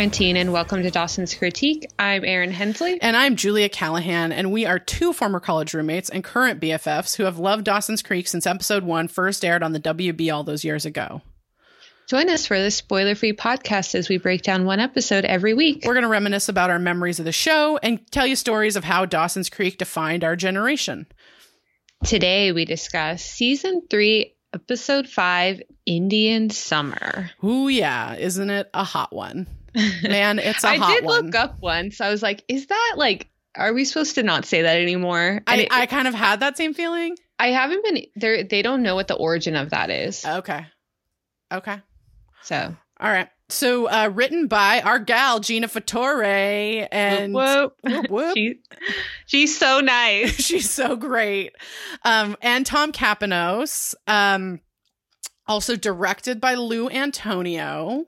and welcome to Dawson's Critique. I'm Erin Hensley. And I'm Julia Callahan, and we are two former college roommates and current BFFs who have loved Dawson's Creek since episode one first aired on the WB all those years ago. Join us for this spoiler free podcast as we break down one episode every week. We're going to reminisce about our memories of the show and tell you stories of how Dawson's Creek defined our generation. Today, we discuss season three, episode five Indian Summer. Ooh, yeah. Isn't it a hot one? Man, it's a I hot one. I did one. look up once. I was like, is that like, are we supposed to not say that anymore? And I, it- I kind of had that same feeling. I haven't been there. They don't know what the origin of that is. Okay. Okay. So, All right. So, uh, written by our gal, Gina Fattore. And whoop, Whoop, whoop. She, she's so nice. She's so great. Um, and Tom Kapinos. Um, also directed by Lou Antonio.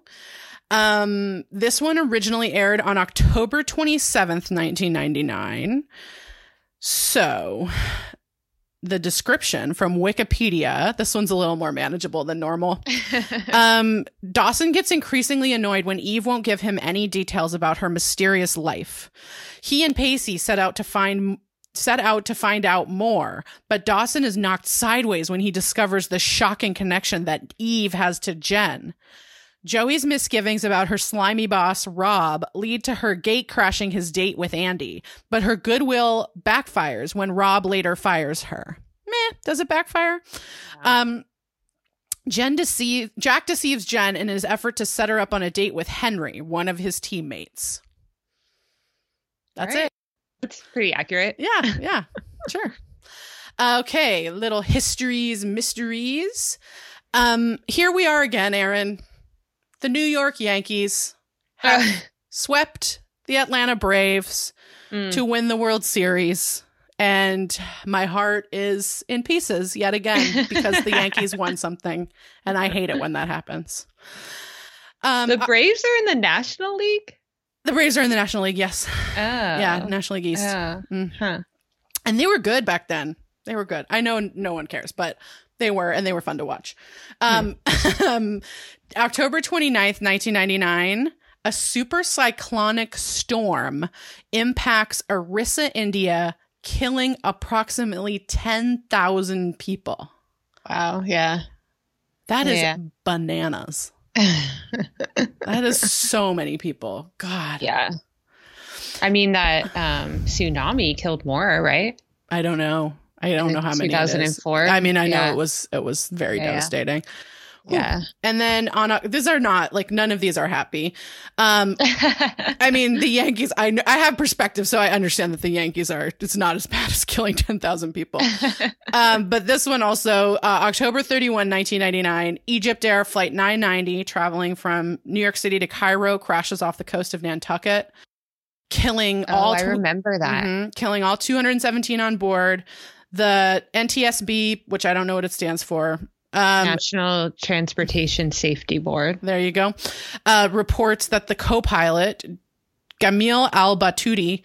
Um, this one originally aired on October 27th, 1999. So, the description from Wikipedia, this one's a little more manageable than normal. Um, Dawson gets increasingly annoyed when Eve won't give him any details about her mysterious life. He and Pacey set out to find set out to find out more, but Dawson is knocked sideways when he discovers the shocking connection that Eve has to Jen. Joey's misgivings about her slimy boss, Rob, lead to her gate crashing his date with Andy, but her goodwill backfires when Rob later fires her. Meh, does it backfire? Um, Jen deceive Jack deceives Jen in his effort to set her up on a date with Henry, one of his teammates. That's Right. it. It's pretty accurate. Yeah, yeah, sure. Okay, little histories, mysteries. Um, here we are again, Erin. The New York Yankees have swept the Atlanta Braves Mm. to win the World Series. And my heart is in pieces yet again because the Yankees won something. And I hate it when that happens. Um, the uh, Braves are in the National League. the Braves are in the National League, yes. Oh, Yeah, National League East. Oh. Mm. Huh. And they were good back then. They were good. I know no one cares, but they were, and they were fun to watch. Um, um, October 29th, 1999, a super cyclonic storm impacts Orissa, India, killing approximately 10,000 people. Wow. Yeah. That is Yeah. bananas. That is so many people. God. yeah. I mean that um, tsunami killed more, right? I don't know. I don't know how many. 2004? I mean, I know it was it was very Yeah, yeah. devastating. Yeah. And then on a, these are not like none of these are happy. Um, I mean, the Yankees. I I have perspective, so I understand that the Yankees are. It's not as bad as killing ten thousand people. um, but this one also, uh, October thirty one, nineteen ninety nine, Egypt Air flight nine ninety, traveling from New York City to Cairo, crashes off the coast of Nantucket, killing oh, all. I remember that. Mhm, killing all 217 on board. The NTSB, which I don't know what it stands for. Um, National Transportation Safety Board. there you go. Uh, reports that the co-pilot Gamil Al Batouti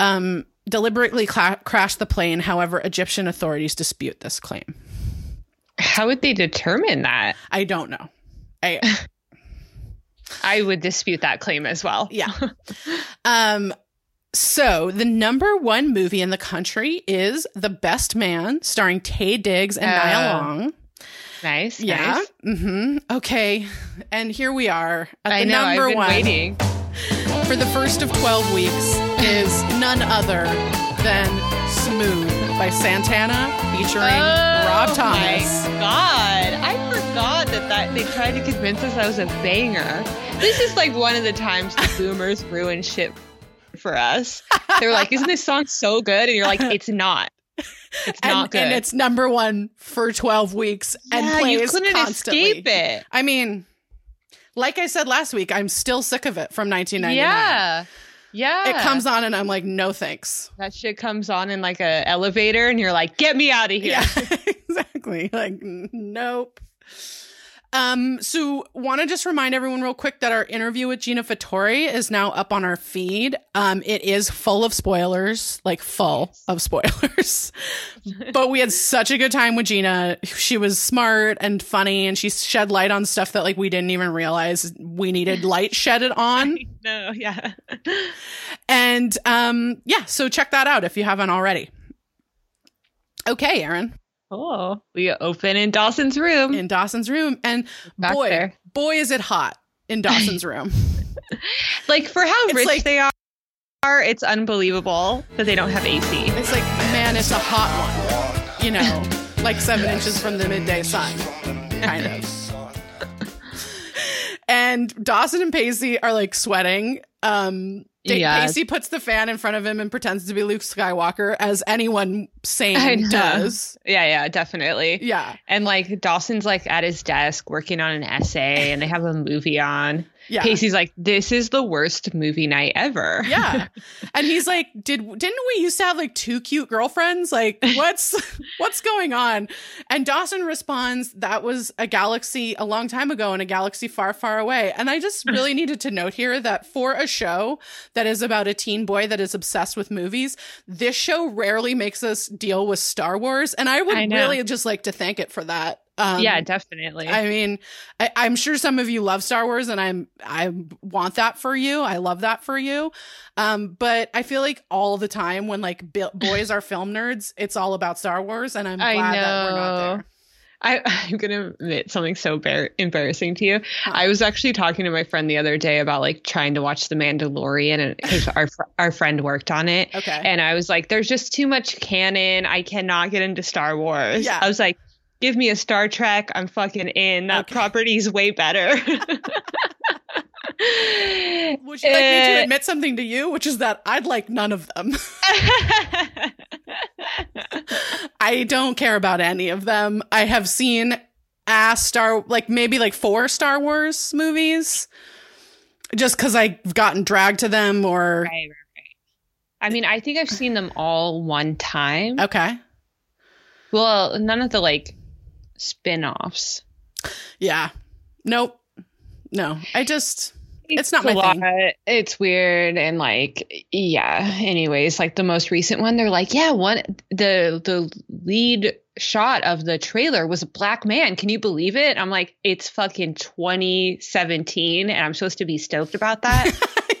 um, deliberately cla- crashed the plane. However, Egyptian authorities dispute this claim. How would they determine that? I don't know. I I would dispute that claim as well. yeah. Um. So the number one movie in the country is The Best Man, starring Taye Diggs and Nia Oh. Long. Nice. Yeah. nice. hmm Okay. And here we are at I the know. number I've been one waiting. for the first of 12 weeks is none other than Smooth by Santana featuring Rob Thomas. Oh My God, I forgot that, that they tried to convince us that was a banger. This is like one of the times the boomers ruin shit for us. They're like, "Isn't this song so good?" And you're like, "It's not. It's not and, good." and it's number one for 12 weeks and yeah, plays you couldn't constantly. escape it. I mean, like I said last week, I'm still sick of it from 1999. Yeah, yeah. It comes on and I'm like, no thanks. That shit comes on in like a elevator, and you're like, "Get me out of here." Yeah, exactly. Like, nope. Um, so want to just remind everyone real quick that our interview with Gina Fattore is now up on our feed. Um, it is full of spoilers, like full of spoilers. but we had such a good time with Gina. She was smart and funny and she shed light on stuff that like we didn't even realize we needed light shedded on. No, yeah. And um, yeah, so check that out if you haven't already. Okay, Erin. Oh, we open in Dawson's room. In Dawson's room. And Back boy, there. boy, is it hot in Dawson's room. like for how It's rich like- they are, it's unbelievable that they don't have AC. It's like, man, it's a hot one. You know, like seven inches from the midday sun, kind of. And Dawson and Pacey are like sweating. Um, Da- Yeah. Pacey puts the fan in front of him and pretends to be Luke Skywalker, as anyone sane does. Yeah, yeah, definitely. Yeah, And like Dawson's like at his desk working on an essay and they have a movie on. Yeah. Pacey's like, this is the worst movie night ever. yeah. And he's like did didn't we used to have like two cute girlfriends? Like what's what's going on? And dawson responds that was a galaxy a long time ago in a galaxy far far away. And i just really needed to note here that for a show that is about a teen boy that is obsessed with movies this show rarely makes us deal with star wars. And i would I really just like to thank it for that um, yeah, definitely. I mean, I, I'm sure some of you love Star Wars, and I'm I want that for you. I love that for you. Um, but I feel like all the time when like bi- boys are film nerds, it's all about Star Wars, and I'm I glad that we're not there. I, I'm gonna admit something so bar- embarrassing to you. I was actually talking to my friend the other day about like trying to watch The Mandalorian, and because our our friend worked on it, Okay. and I was like, "There's just too much canon. I cannot get into Star Wars." Yeah. I was like, "Give me a Star Trek. I'm fucking in. That Okay. property's way better." Would you like me to Uh, admit something to you, which is that I'd like none of them. I don't care about any of them. I have seen a Star, like maybe like four Star Wars movies, just because I've gotten dragged to them or Right, right, right. I mean, I think I've seen them all one time. okay. Well, none of the like spin-offs. Yeah. Nope. No. I just It's not a my thing. It's weird and like yeah. Anyways, like the most recent one, they're like, yeah, one the the lead shot of the trailer was a black man. Can you believe it? I'm like, it's fucking 2017, and I'm supposed to be stoked about that.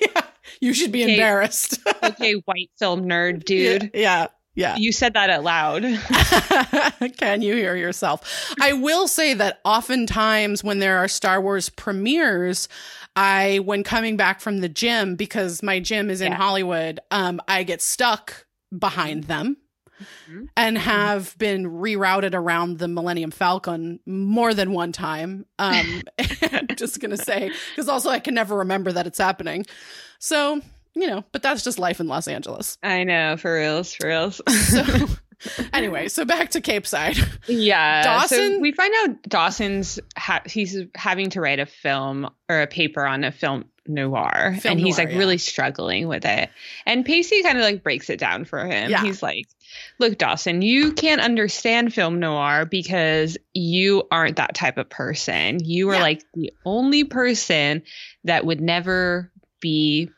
yeah, you should be Okay. embarrassed. okay, white film nerd, dude. Yeah. Yeah. You said that out loud. Can you hear yourself? I will say that oftentimes when there are Star Wars premieres, I, when coming back from the gym, because my gym is in Yeah. Hollywood, um, I get stuck behind them Mhm. and have been rerouted around the Millennium Falcon more than one time. Um, I'm just going to say, because also I can never remember that it's happening. So, you know, but that's just life in Los Angeles. I know, for reals, for reals. So, anyway, so back to Capeside. Yeah. Dawson- So we find out Dawson's ha- he's having to write a film or a paper on a film noir, Film and he's noir, like yeah. really struggling with it. And Pacey kind of like breaks it down for him. Yeah. He's like, "Look, Dawson, you can't understand film noir because you aren't that type of person. You are Yeah. like the only person that would never be."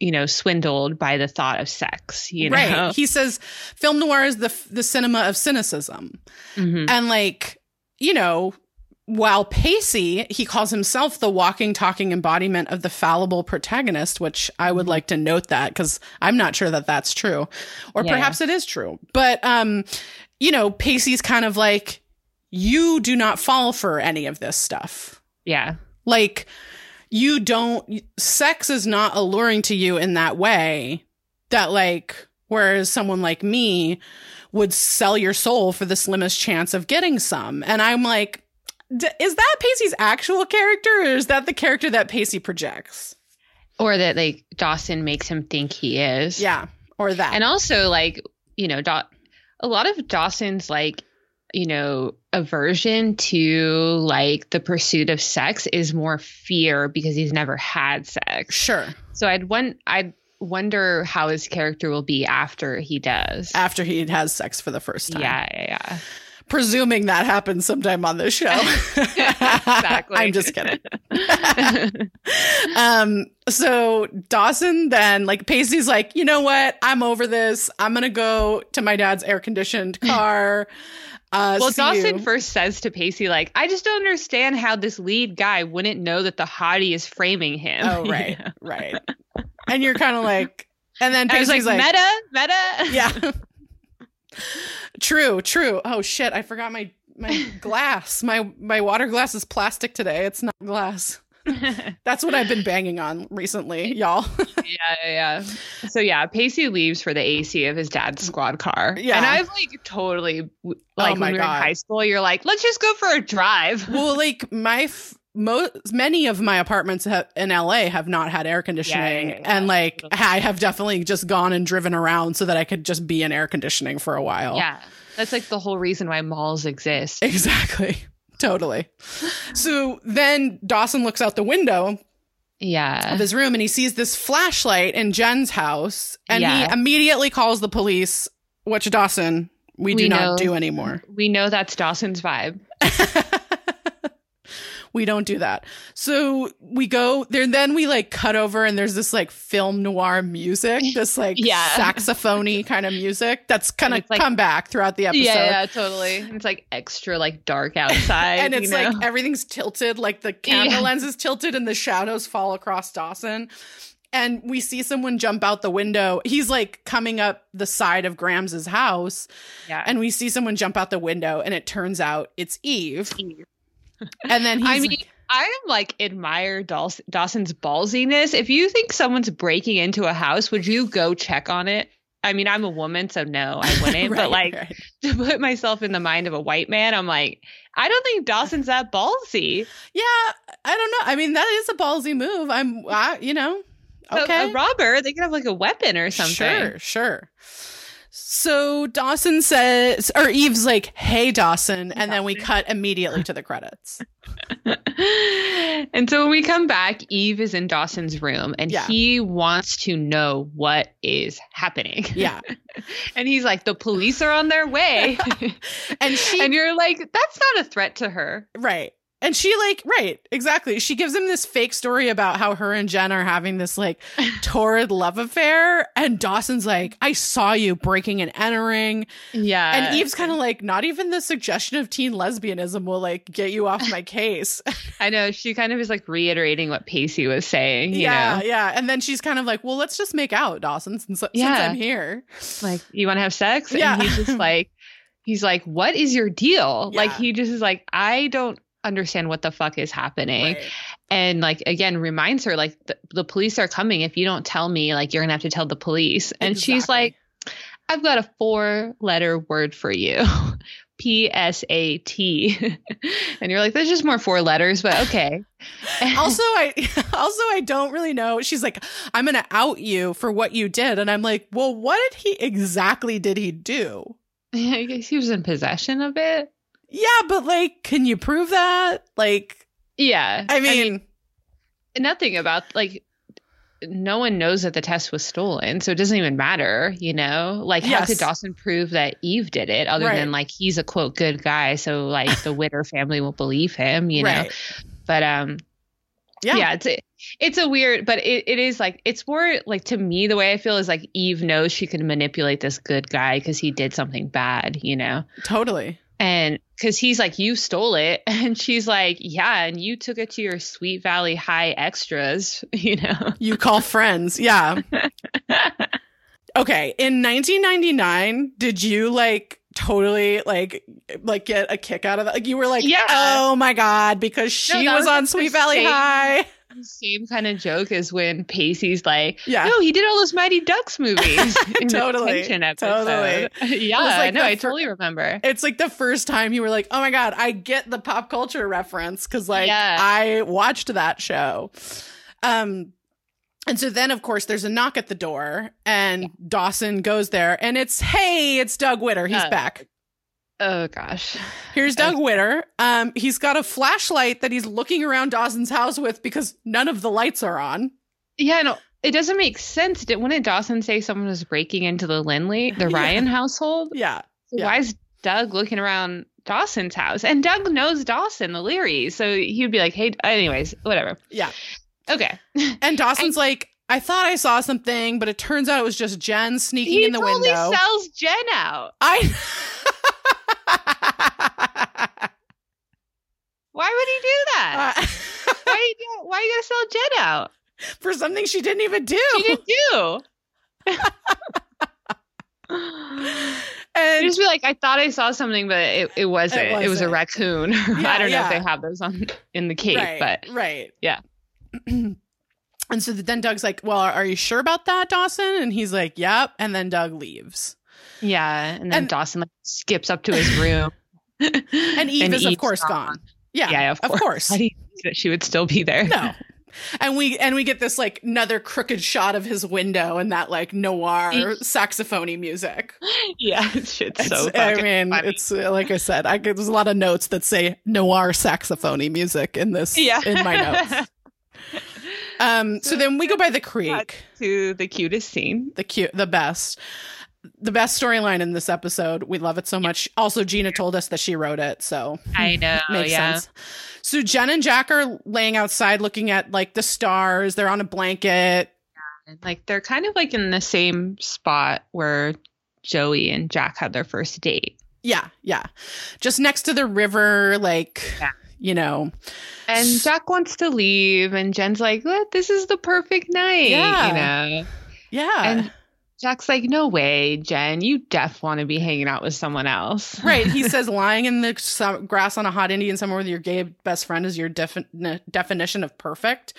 You know, swindled by the thought of sex. You know, Right. He says film noir is the the cinema of cynicism. Mhm. And like, you know, while Pacey, he calls himself the walking, talking embodiment of the fallible protagonist, which I would like to note that because I'm not sure that that's true, or Yeah. perhaps it is true. But um, you know, Pacey's kind of like, you do not fall for any of this stuff. yeah, Like, you don't. Sex is not alluring to you in that way. That like, whereas someone like me would sell your soul for the slimmest chance of getting some. And I'm like, D- is that Pacey's actual character or is that the character that Pacey projects? or that like Dawson makes him think he is. Yeah. Or that. and also like you know a lot of dawson's like you know aversion to like the pursuit of sex is more fear because he's never had sex sure. so i'd one i'd wonder how his character will be after he does After he has sex for the first time. yeah yeah yeah presuming that happens sometime on this show. exactly. I'm just kidding. um, so Dawson then, like, Pacey's like, you know what? I'm over this. I'm going to go to my dad's air conditioned car. Uh, well, Dawson you. first says to Pacey, like, I just don't understand how this lead guy wouldn't know that the hottie is framing him. Oh, right, know? right. And you're kind of like, and then I was like, Pacey's like, meta, meta. yeah. true, true. Oh shit, I forgot my my glass. My my water glass is plastic today. It's not glass. That's what I've been banging on recently, y'all. yeah, yeah, yeah. So yeah, Pacey leaves for the AC of his dad's squad car. Yeah. and I've like totally oh like my when we were God. in high school, you're like, let's just go for a drive. well, like my f- mo- many of my apartments ha- in LA have not had air conditioning, Yeah, yeah, yeah. and like I have definitely just gone and driven around so that I could just be in air conditioning for a while. Yeah, that's like the whole reason why malls exist. exactly, totally. So then Dawson looks out the window Yeah, of his room and he sees this flashlight in Jen's house and Yeah. he immediately calls the police, which Dawson we do We not do anymore. we know that's Dawson's vibe. we don't do that. So we go there then we like cut over and there's this like film noir music, this like Yeah. saxophony kind of music that's kind of like- come back throughout the episode. Yeah, yeah, totally. It's like extra like dark outside, and it's you know? like everything's tilted, like the camera Yeah. lens is tilted and the shadows fall across Dawson. And we see someone jump out the window. He's like coming up the side of Grams' house, yeah. and we see someone jump out the window, and it turns out it's Eve. Eve. And then he's I mean, I am like admire Daws- Dawson's ballsiness. If you think someone's breaking into a house, would you go check on it? I mean, I'm a woman, so no, I wouldn't. Right, but like right. to put myself in the mind of a white man, I'm like, I don't think Dawson's that ballsy. yeah, I don't know. I mean, that is a ballsy move. I'm, I, you know, A- okay, A, robber, they could have like a weapon or something. Sure, sure. So Dawson says, or Eve's like, "Hey, Dawson," and then we cut immediately to the credits. and so when we come back, Eve is in Dawson's room and Yeah. he wants to know what is happening. Yeah, And he's like, the police are on their way. and she and you're like, that's not a threat to her. right, and she like right, exactly. She gives him this fake story about how her and Jen are having this like torrid love affair, and Dawson's like, "I saw you breaking and entering," Yeah. and Eve's kind of like, "Not even the suggestion of teen lesbianism will like get you off my case." I know. She kind of is like reiterating what Pacey was saying, you yeah, know? yeah, and then she's kind of like, "Well, let's just make out, Dawson, since, since I'm here." Like, you want to have sex? Yeah. And he's just like, he's like, what is your deal? Like, he just is like, I don't understand what the fuck is happening. Right. and like again reminds her like the, the police are coming. If you don't tell me like you're gonna have to tell the police. And she's like i've got a four letter word for you. P-s-a-t and you're like there's just more four letters but okay. Also i also i don't really know. She's like i'm gonna out you for what you did. And i'm like well what did he exactly did he do? I guess he was in possession of it yeah but like can you prove that? Like yeah. I mean, nothing about like no one knows that the test was stolen so it doesn't even matter you know? Like how could dawson prove that eve did it other Right. than like he's a quote good guy so like the witter family will believe him you know? Right. But um yeah, yeah, it's a, it's a weird but it, it is like it's more like to me the way i feel is like eve knows she can manipulate this good guy because he did something bad you know? Totally and because he's like you stole it. And she's like yeah and you took it to your sweet valley high extras you know? You call friends yeah. Okay in 1999 did you like totally like like get a kick out of that? Like you were like Yeah. oh my god because she that was was, on sweet valley same- same kind of joke as when Pacey's like, Yeah. no, he did all those Mighty Ducks movies. Totally, totally. yeah, like no, I fir- totally remember. it's like the first time you were like, "Oh my god, I get the pop culture reference" because like Yeah. I watched that show. Um, and so then of course there's a knock at the door, and Dawson goes there, and it's hey, it's Doug Witter. He's Uh, back. Oh gosh. Here's Doug Witter. Um, he's got a flashlight that he's looking around Dawson's house with because none of the lights are on. Yeah, no, it doesn't make sense. Did, wouldn't Dawson say someone was breaking into the Lindley, the Yeah. Ryan household? Yeah, So Yeah. Why is Doug looking around Dawson's house. And Doug knows Dawson, the Leery. So he'd be like, hey, anyways, whatever. Yeah. Okay. And Dawson's like, I thought I saw something, but it turns out it was just Jen sneaking in the totally window. He sells Jen out. I Why would he do that? Uh, why, you do, why you gonna sell Jen out? for something she didn't even do. She didn't do. and just be like, I thought I saw something, but it, it wasn't. It, was a wasn't. raccoon. I don't know if they have those on in the cave, right, but right, yeah. and so then Doug's like, "Well, are you sure about that, Dawson?" And he's like, "Yep." And then Doug leaves, yeah. And then And- Dawson like skips up to his room, and Eve is of Eve's course gone. Yeah, Yeah, of course. course. How do you think that she would still be there? no. And we and we get this like another crooked shot of his window and that like noir saxophony music. yeah, it's shit's so. It's- I mean, funny. it's uh, like I said, I there's a lot of notes that say noir saxophony music in this yeah in my notes. Um, so then we go by the creek, to the cutest scene. the cute, the best, the best storyline in this episode. We love it so much. Also, Gina told us that she wrote it, so I know. makes yeah. sense. So Jen and Jack are laying outside looking at like the stars. They're on a blanket. And, Like they're kind of like in the same spot where Joey and Jack had their first date. Yeah, yeah, just next to the river, like Yeah. you know. And Jack wants to leave, and Jen's like, "Look, this is the perfect night," Yeah. you know. Yeah, And Jack's like, "No way, Jen. You def want to be hanging out with someone else." right. He says lying in the su- grass on a hot Indian summer with your gay best friend is your defi- definition of perfect.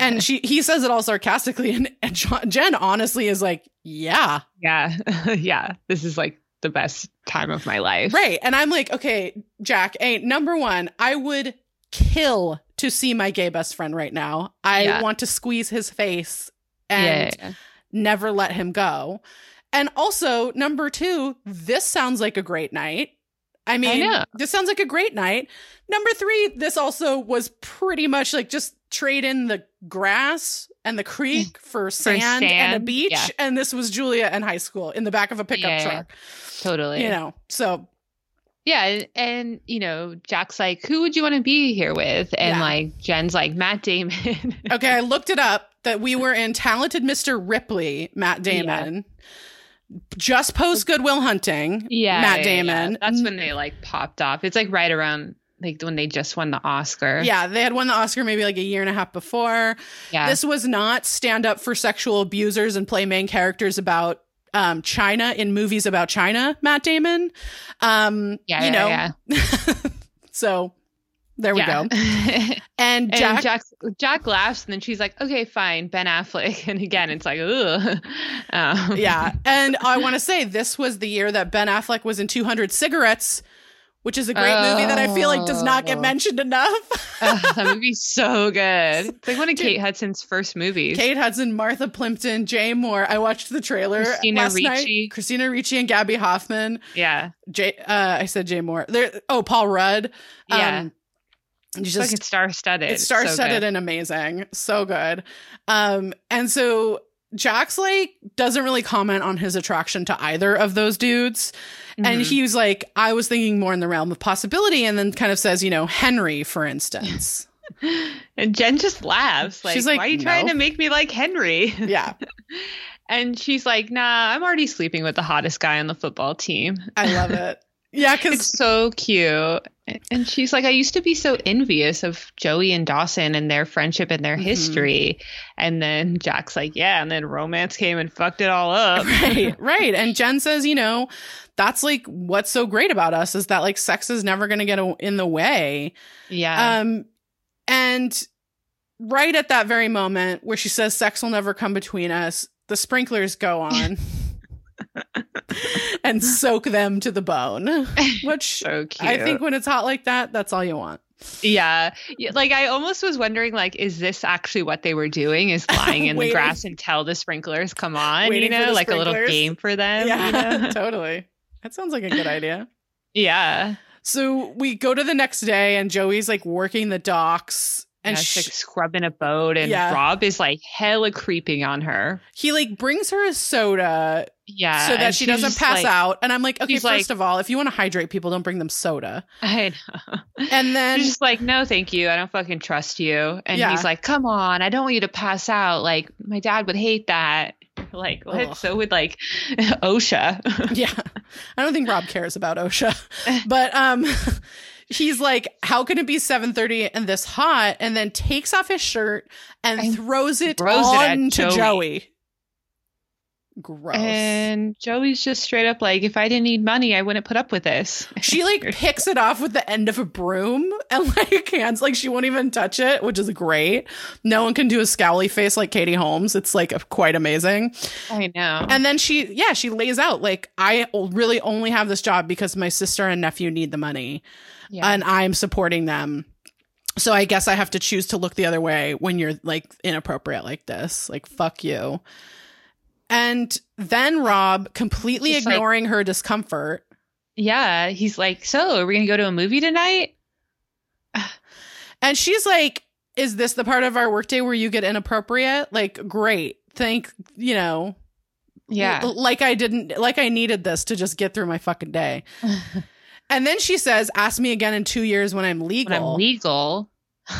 And she he says it all sarcastically, and, and Jo- Jen honestly is like, yeah, yeah, yeah. This is like the best time of my life. right. And I'm like, okay, Jack. A number one, I would kill to see my gay best friend right now. I Yeah. want to squeeze his face and yeah, yeah. Never let him go. And also, number two, this sounds like a great night. I mean, know. this sounds like a great night. Number three, this also was pretty much like just trade in the grass and the creek for sand, and a beach. yeah. And this was Julia in high school in the back of a pickup Yeah. truck. totally. You know, so Yeah, and, and you know, Jack's like, "Who would you want to be here with?" And like Jen's like, "Matt Damon." okay, I looked it up that we were in Talented Mr. Ripley, Matt Damon. Just post Goodwill Hunting, yeah, Matt yeah, yeah. Damon. That's when they like popped off. It's like right around like when they just won the Oscar. Yeah, they had won the Oscar maybe like a year and a half before. yeah. This was not stand up for sexual abusers and play main characters about um, China in movies about China, Matt Damon. Um, yeah, you know, yeah, yeah. so there we Yeah. go. And and Jack, Jack Jack laughs, and then she's like, "Okay, fine, Ben Affleck." And again, it's like, "Ugh." Um, yeah. And I want to say this was the year that Ben Affleck was in 200 Cigarettes, which is a great movie that I feel like does not get Oh. mentioned enough. Ugh, that movie's so good. It's like one of Kate Hudson's first movies. Kate Hudson, Martha Plimpton, Jay Mohr. I watched the trailer Christina last night. Ricci. Christina Ricci and Gaby Hoffmann. Yeah, Jay, uh, I said Jay Mohr. There. Oh, Paul Rudd. yeah. You just fucking star-studded. it's star studded and amazing. So good. Um, and so Jack's like doesn't really comment on his attraction to either of those dudes. And Mhm. he was like, I was thinking more in the realm of possibility, and then kind of says, you know, Henry, for instance. And Jen just laughs. Like, She's like, why are you trying to make me like Henry? yeah. And she's like, nah, I'm already sleeping with the hottest guy on the football team. I love it. Yeah, because It's so cute. And she's like, I used to be so envious of Joey and Dawson and their friendship and their Mhm. history. And then Jack's like, yeah. And then romance came and fucked it all up. right, right. And Jen says, you know, that's like what's so great about us is that like sex is never going to get in the way. Yeah. Um, and right at that very moment where she says sex will never come between us, the sprinklers go on and soak them to the bone. Which so cute. I think when it's hot like that, that's all you want. Yeah. yeah. Like I almost was wondering, like, is this actually what they were doing? Is lying in the grass until the sprinklers come on, Waiting you know, like a little game for them. yeah, you know? totally. That sounds like a good idea. yeah. So we go to the next day and Joey's like working the docks and And she's like scrubbing a boat, and Yeah. Rob is like hella creeping on her. he like brings her a soda Yeah, so that she doesn't pass like- out. And I'm like, okay, first like- of all, if you want to hydrate people, don't bring them soda. I know. And then She's just like, no, thank you. I don't fucking trust you. And Yeah. he's like, come on, I don't want you to pass out. Like, my dad would hate that. Like, what? Ugh. So would like OSHA. yeah, I don't think Rob cares about OSHA, but um, he's like, how can it be 7:30 and this hot? And then takes off his shirt and, throws it throws it on to Joey. Joey. Gross. and Joey's just straight up like, if I didn't need money, I wouldn't put up with this. she like picks it off with the end of a broom and like hands like she won't even touch it, which is great. No one can do a scowly face like Katie Holmes. It's like quite amazing. I know. And then she, yeah, she lays out like, I really only have this job because my sister and nephew need the money. yeah. and I'm supporting them. So I guess I have to choose to look the other way when you're like inappropriate like this. Like fuck you. And then Rob completely Just, like- ignoring her discomfort. yeah. He's like, so are we going to go to a movie tonight? And she's like, "Is this the part of our workday where you get inappropriate?" Like, great. Thank, you know, Yeah. like I didn't like I needed this to just get through my fucking day. And then she says, "Ask me again in 2 years when I'm legal." when I'm legal.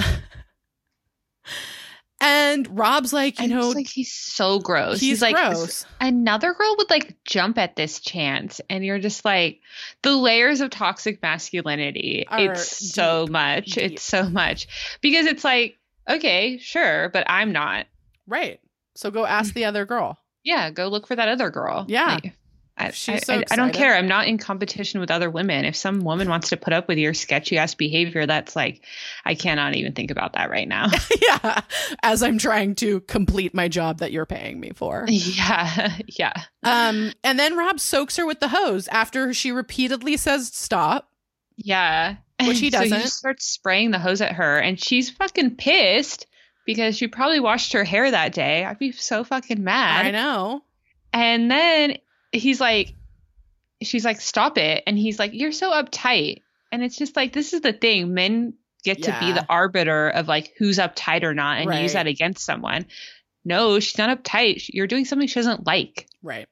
and Rob's like, you And know, like he's so gross. he's, like gross. another girl would like jump at this chance and you're just like the layers of toxic masculinity Are it's so much deep. it's so much because it's like okay sure but i'm not Right. So go ask mm. the other girl. yeah go look for that other girl Yeah. Like, I, I, so I, I don't care i'm not in competition with other women if some woman wants to put up with your sketchy ass behavior that's like i cannot even think about that right now yeah. As I'm trying to complete my job that you're paying me for. yeah yeah Um, and then Rob soaks her with the hose after she repeatedly says stop. Yeah. Which he doesn't. just starts spraying the hose at her, and she's fucking pissed because she probably washed her hair that day. I'd be so fucking mad. I know. And then he's like, she's like, stop it. And he's like, you're so uptight. And it's just like, this is the thing. Men get to be the arbiter of like who's uptight or not and Right. use that against someone. No, she's not uptight. You're doing something she doesn't like. Right.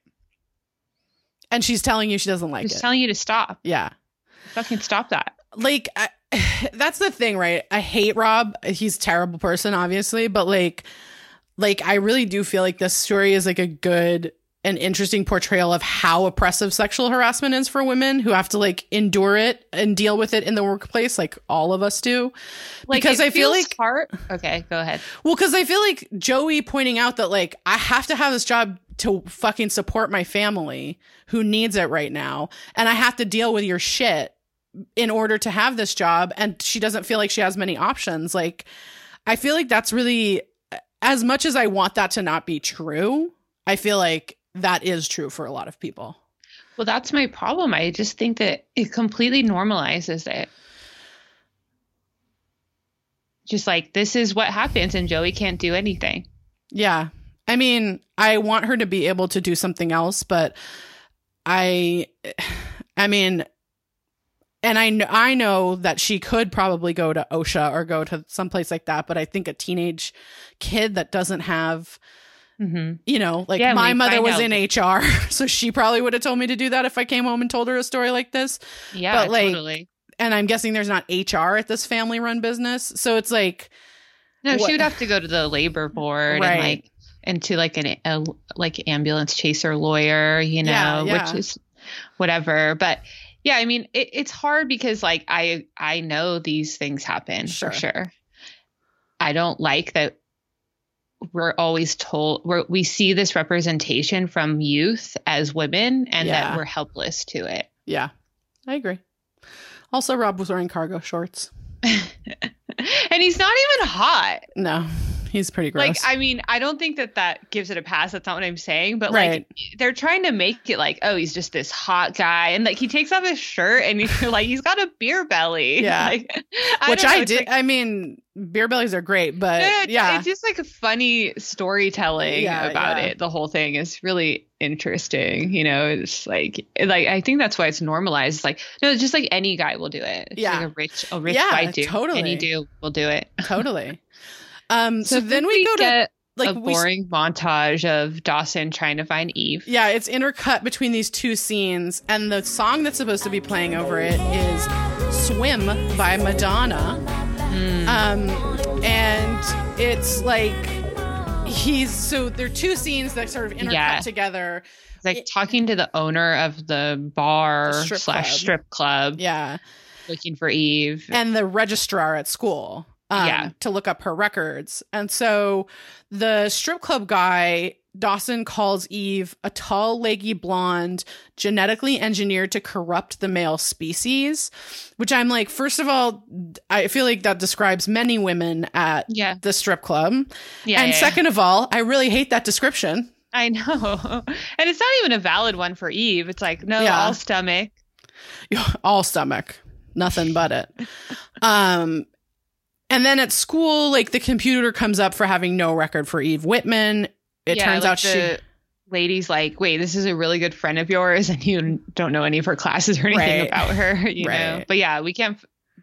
And she's telling you she doesn't like She's it. telling you to stop. yeah. Fucking stop that. Like I, that's the thing, right? I hate Rob. He's a terrible person, obviously, but like like I really do feel like this story is like a good and interesting portrayal of how oppressive sexual harassment is for women who have to like endure it and deal with it in the workplace like all of us do. Like, Because I feel like- part Okay, go ahead. Well, because I feel like Joey pointing out that like I have to have this job to fucking support my family who needs it right now, and I have to deal with your shit in order to have this job, and she doesn't feel like she has many options. Like, I feel like that's really as much as I want that to not be true. I feel like that is true for a lot of people. Well, that's my problem. I just think that it completely normalizes it. Just like this is what happens, and Joey can't do anything. Yeah. I mean, I want her to be able to do something else, but I I mean and I kn- I know that she could probably go to OSHA or go to someplace like that, but I think a teenage kid that doesn't have Mm-hmm. you know, like Yeah, my mother was out- in HR, so she probably would have told me to do that if I came home and told her a story like this. Yeah, But, like, totally. And I'm guessing there's not HR at this family run business. So it's like No, what- she would have to go to the labor board Right. and like into like an a, like ambulance chaser lawyer, you know, Yeah, yeah. which is whatever. But yeah, I mean, it, it's hard because like I I know these things happen Sure. for sure. I don't like that we're always told we're, we see this representation from youth as women and Yeah. that we're helpless to it. yeah. I agree. Also Rob was wearing cargo shorts. and he's not even hot. No, he's pretty gross. Like, I mean, I don't think that that gives it a pass. That's not what I'm saying. But Right. like, they're trying to make it like, oh, he's just this hot guy, and like he takes off his shirt, and you're like, he's got a beer belly. Yeah. Like, Which know, I did. like- I mean, beer bellies are great, but Yeah, it's- yeah, it's just like a funny storytelling Yeah, about yeah. it. The whole thing is really interesting. You know, it's like like I think that's why it's normalized. It's like no, it's just like any guy will do it. It's Yeah. like a rich a rich Yeah, white dude. totally. any dude will do it. totally. Um, so, then we, go to like a we boring montage of Dawson trying to find Eve. Yeah, it's intercut between these two scenes, and the song that's supposed to be playing over it is "Swim" by Madonna. Hmm. Um, and it's like he's so there are two scenes that sort of intercut Yeah. together. It's like talking to the owner of the bar The strip slash club. strip club, Yeah, looking for Eve. and the registrar at school um, Yeah. to look up her records. And so the strip club guy, Dawson calls Eve a tall, leggy blonde, genetically engineered to corrupt the male species, which I'm like, first of all, I feel like that describes many women at yeah, the strip club. yeah. and yeah, second of all, I really hate that description. I know. And it's not even a valid one for Eve. It's like, no, Yeah. all stomach. all stomach nothing but it um and then at school like the computer comes up for having no record for eve whitman it Yeah, turns like out she the lady's like, wait, this is a really good friend of yours, and you don't know any of her classes or anything Right. about her, you know. Right. But yeah, we can't.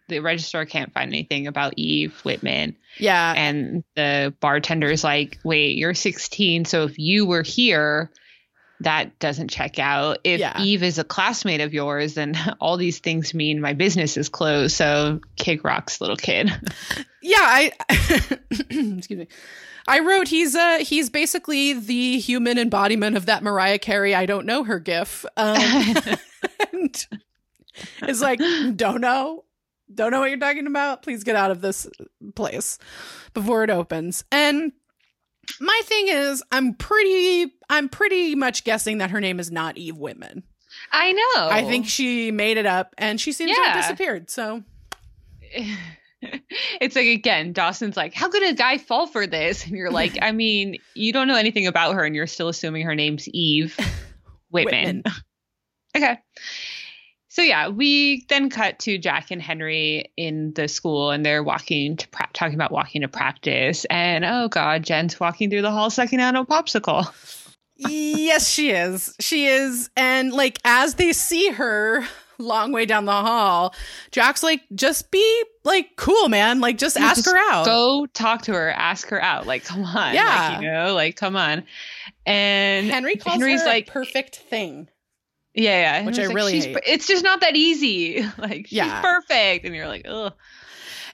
The registrar can't find anything about Eve Whitman, yeah and the bartender's like, wait, you're 16, so if you were here. That doesn't check out. If Yeah. Eve is a classmate of yours, then all these things mean my business is closed. So kick rocks, little kid. yeah i excuse me i wrote he's uh he's basically the human embodiment of that mariah carey i don't know her gif um and it's like don't know don't know what you're talking about please get out of this place before it opens and my thing is i'm pretty i'm pretty much guessing that her name is not eve whitman I know. i think she made it up and she seems to have disappeared so it's like again, Dawson's like, how could a guy fall for this? And you're like, I mean, you don't know anything about her, and you're still assuming her name's Eve Whitman. okay. So yeah, we then cut to Jack and Henry in the school, and they're walking to pra- talking about walking to practice. And oh god, Jen's walking through the hall sucking out a popsicle. yes, she is. She is. And like as they see her long way down the hall, Jack's like, just be like cool, man. Like just ask Just her out. Go talk to her, ask her out. Like, come on, Yeah. like, you know, like come on. And Henry calls Henry's her like, a perfect thing. Yeah, yeah. Which I it's really hate. It's just not that easy. Like she's Yeah. perfect, and you're like, ugh.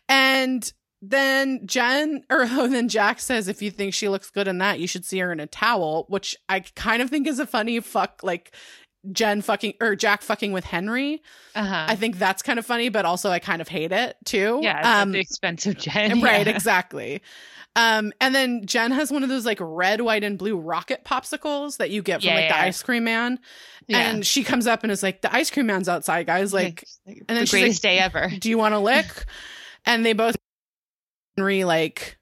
And then Jen or oh, then Jack says if you think she looks good in that, you should see her in a towel, which I kind of think is a funny fuck like Jen fucking or Jack fucking with Henry. Uh-huh. I think that's kind of funny, but also I kind of hate it too. yeah, it's Um, the expense of Jen. right, yeah. exactly. Um, and then Jen has one of those like red, white, and blue rocket popsicles that you get from Yeah, like the ice cream man. Yeah. And she comes up and is like, the ice cream man's outside, guys. Like, and then the she's like- greatest day ever. do you want to lick? and they both Henry like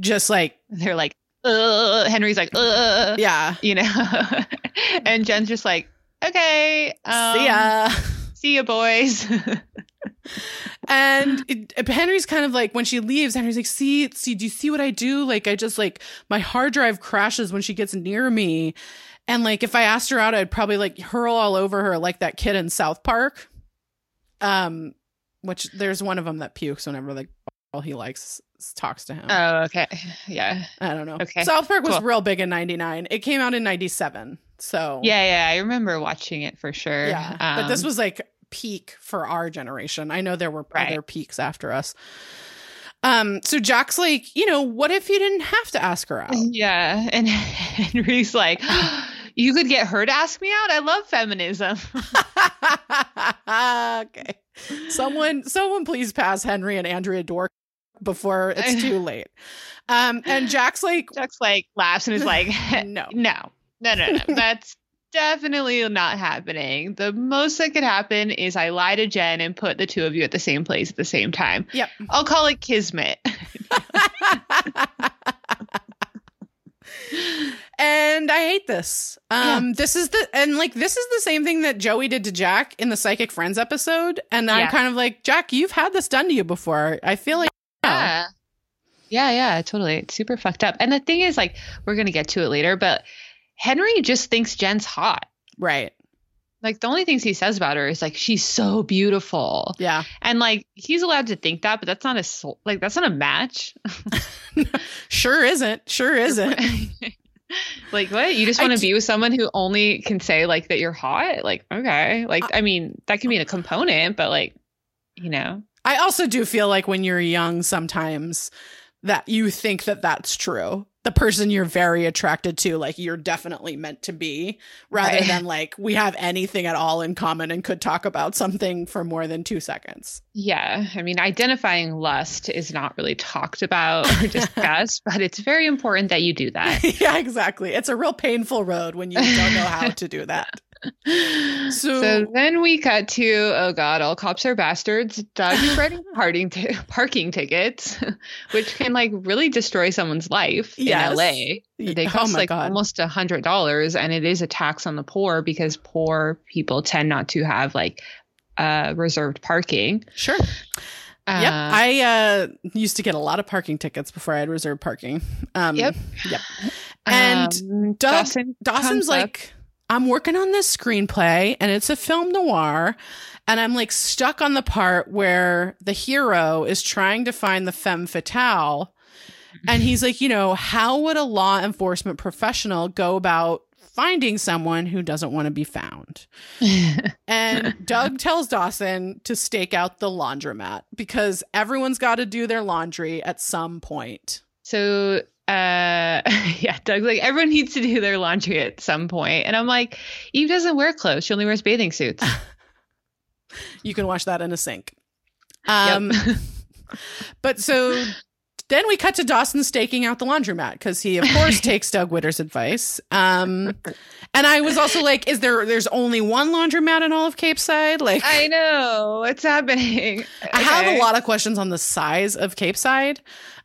just like They're like, ugh. Henry's like, ugh. yeah. You know, and Jen's just like, okay, um, See ya. see ya, boys. And it, Henry's kind of like when she leaves, Henry's like, see, see, do you see what I do? Like I just like my hard drive crashes when she gets near me. And like if I asked her out, I'd probably like hurl all over her like that kid in South Park. Um, which there's one of them that pukes whenever like all he likes talks to him. oh, okay, yeah, I don't know. okay, South Park was cool. real big in '99. It came out in '97, so yeah, yeah. I remember watching it for sure. yeah. but this Um, was like peak for our generation. I know there were Right. other peaks after us. Um, so Jack's like, you know, what if you didn't have to ask her out? Yeah. And Henry's like, you could get her to ask me out. I love feminism. okay. Someone someone please pass Henry and Andrea Dworkin before it's too late. Um and Jack's like Jack's like laughs and is like, no. no, no, no, no. That's definitely not happening. The most that could happen is I lie to Jen and put the two of you at the same place at the same time. Yep. I'll call it kismet. and I hate this. Um, this is the and like this is the same thing that Joey did to Jack in the Psychic Friends episode, and I'm Yeah. kind of like, Jack, you've had this done to you before. I feel like Yeah. Yeah, yeah, totally. It's super fucked up. And the thing is, like, we're gonna get to it later, but Henry just thinks Jen's hot. right, Like the only things he says about her is like she's so beautiful. yeah, And like he's allowed to think that, but that's not a soul like that's not a match. sure isn't, sure isn't. like what? You just want to be with someone who only can say like that you're hot? Like, okay. Like uh I mean, that can be a component, but like, you know. I also do feel like when you're young, sometimes that you think that that's true. The person you're very attracted to, like you're definitely meant to be, rather Right. than like we have anything at all in common and could talk about something for more than two seconds. Yeah. I mean, identifying lust is not really talked about or discussed, but it's very important that you do that. yeah, exactly. It's a real painful road when you don't know how to do that. So- So, then we cut to oh god, all cops are bastards. Doug's writing parking t- parking tickets, which can like really destroy someone's life Yes. in LA. They Oh cost my like God. almost a hundred dollars, and it is a tax on the poor because poor people tend not to have like uh, reserved parking. Sure. Uh, yep. I uh, used to get a lot of parking tickets before I had reserved parking. Um, Yep. Yep. And um, Doug- Dawson Dawson's comes up- like, I'm working on this screenplay and it's a film noir. And I'm like stuck on the part where the hero is trying to find the femme fatale. And he's like, you know, how would a law enforcement professional go about finding someone who doesn't want to be found? And Doug tells Dawson to stake out the laundromat because everyone's got to do their laundry at some point. So uh yeah, Doug's like everyone needs to do their laundry at some. And I'm like, Eve doesn't wear clothes. She only wears bathing suits. You can wash that in a sink. Yep. Um, but so then we cut to Dawson staking out the laundromat because he, of course, takes Doug Witter's advice. Um, and I was also like, is there, there's only one laundromat in all of Capeside? Like, I, know. What's happening? I have a lot of questions on the size of Capeside.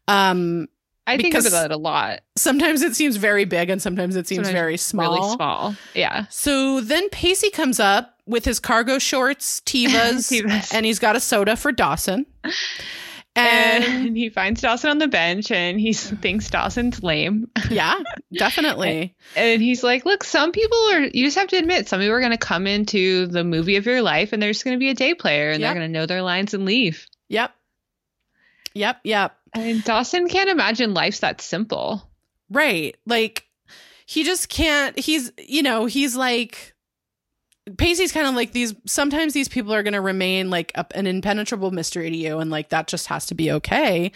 Um, I think about it a lot. sometimes it seems very big and sometimes it seems Sometimes very small. Really small. Yeah. So then Pacey comes up with his cargo shorts, Tevas, Tevas. and he's got a soda for Dawson. And And he finds Dawson on the bench and he thinks Dawson's lame. yeah, definitely. And he's like, Look, some people are, you just have to admit, some people are going to come into the movie of your life and they're just going to be a day player and Yep. they're going to know their lines and leave. Yep. Yep. Yep. And Dawson can't imagine life's that simple. Right. Like he just can't he's you know, he's like Pacey's kind of like these sometimes these people are going to remain like a, an impenetrable mystery to you and like that just has to be okay.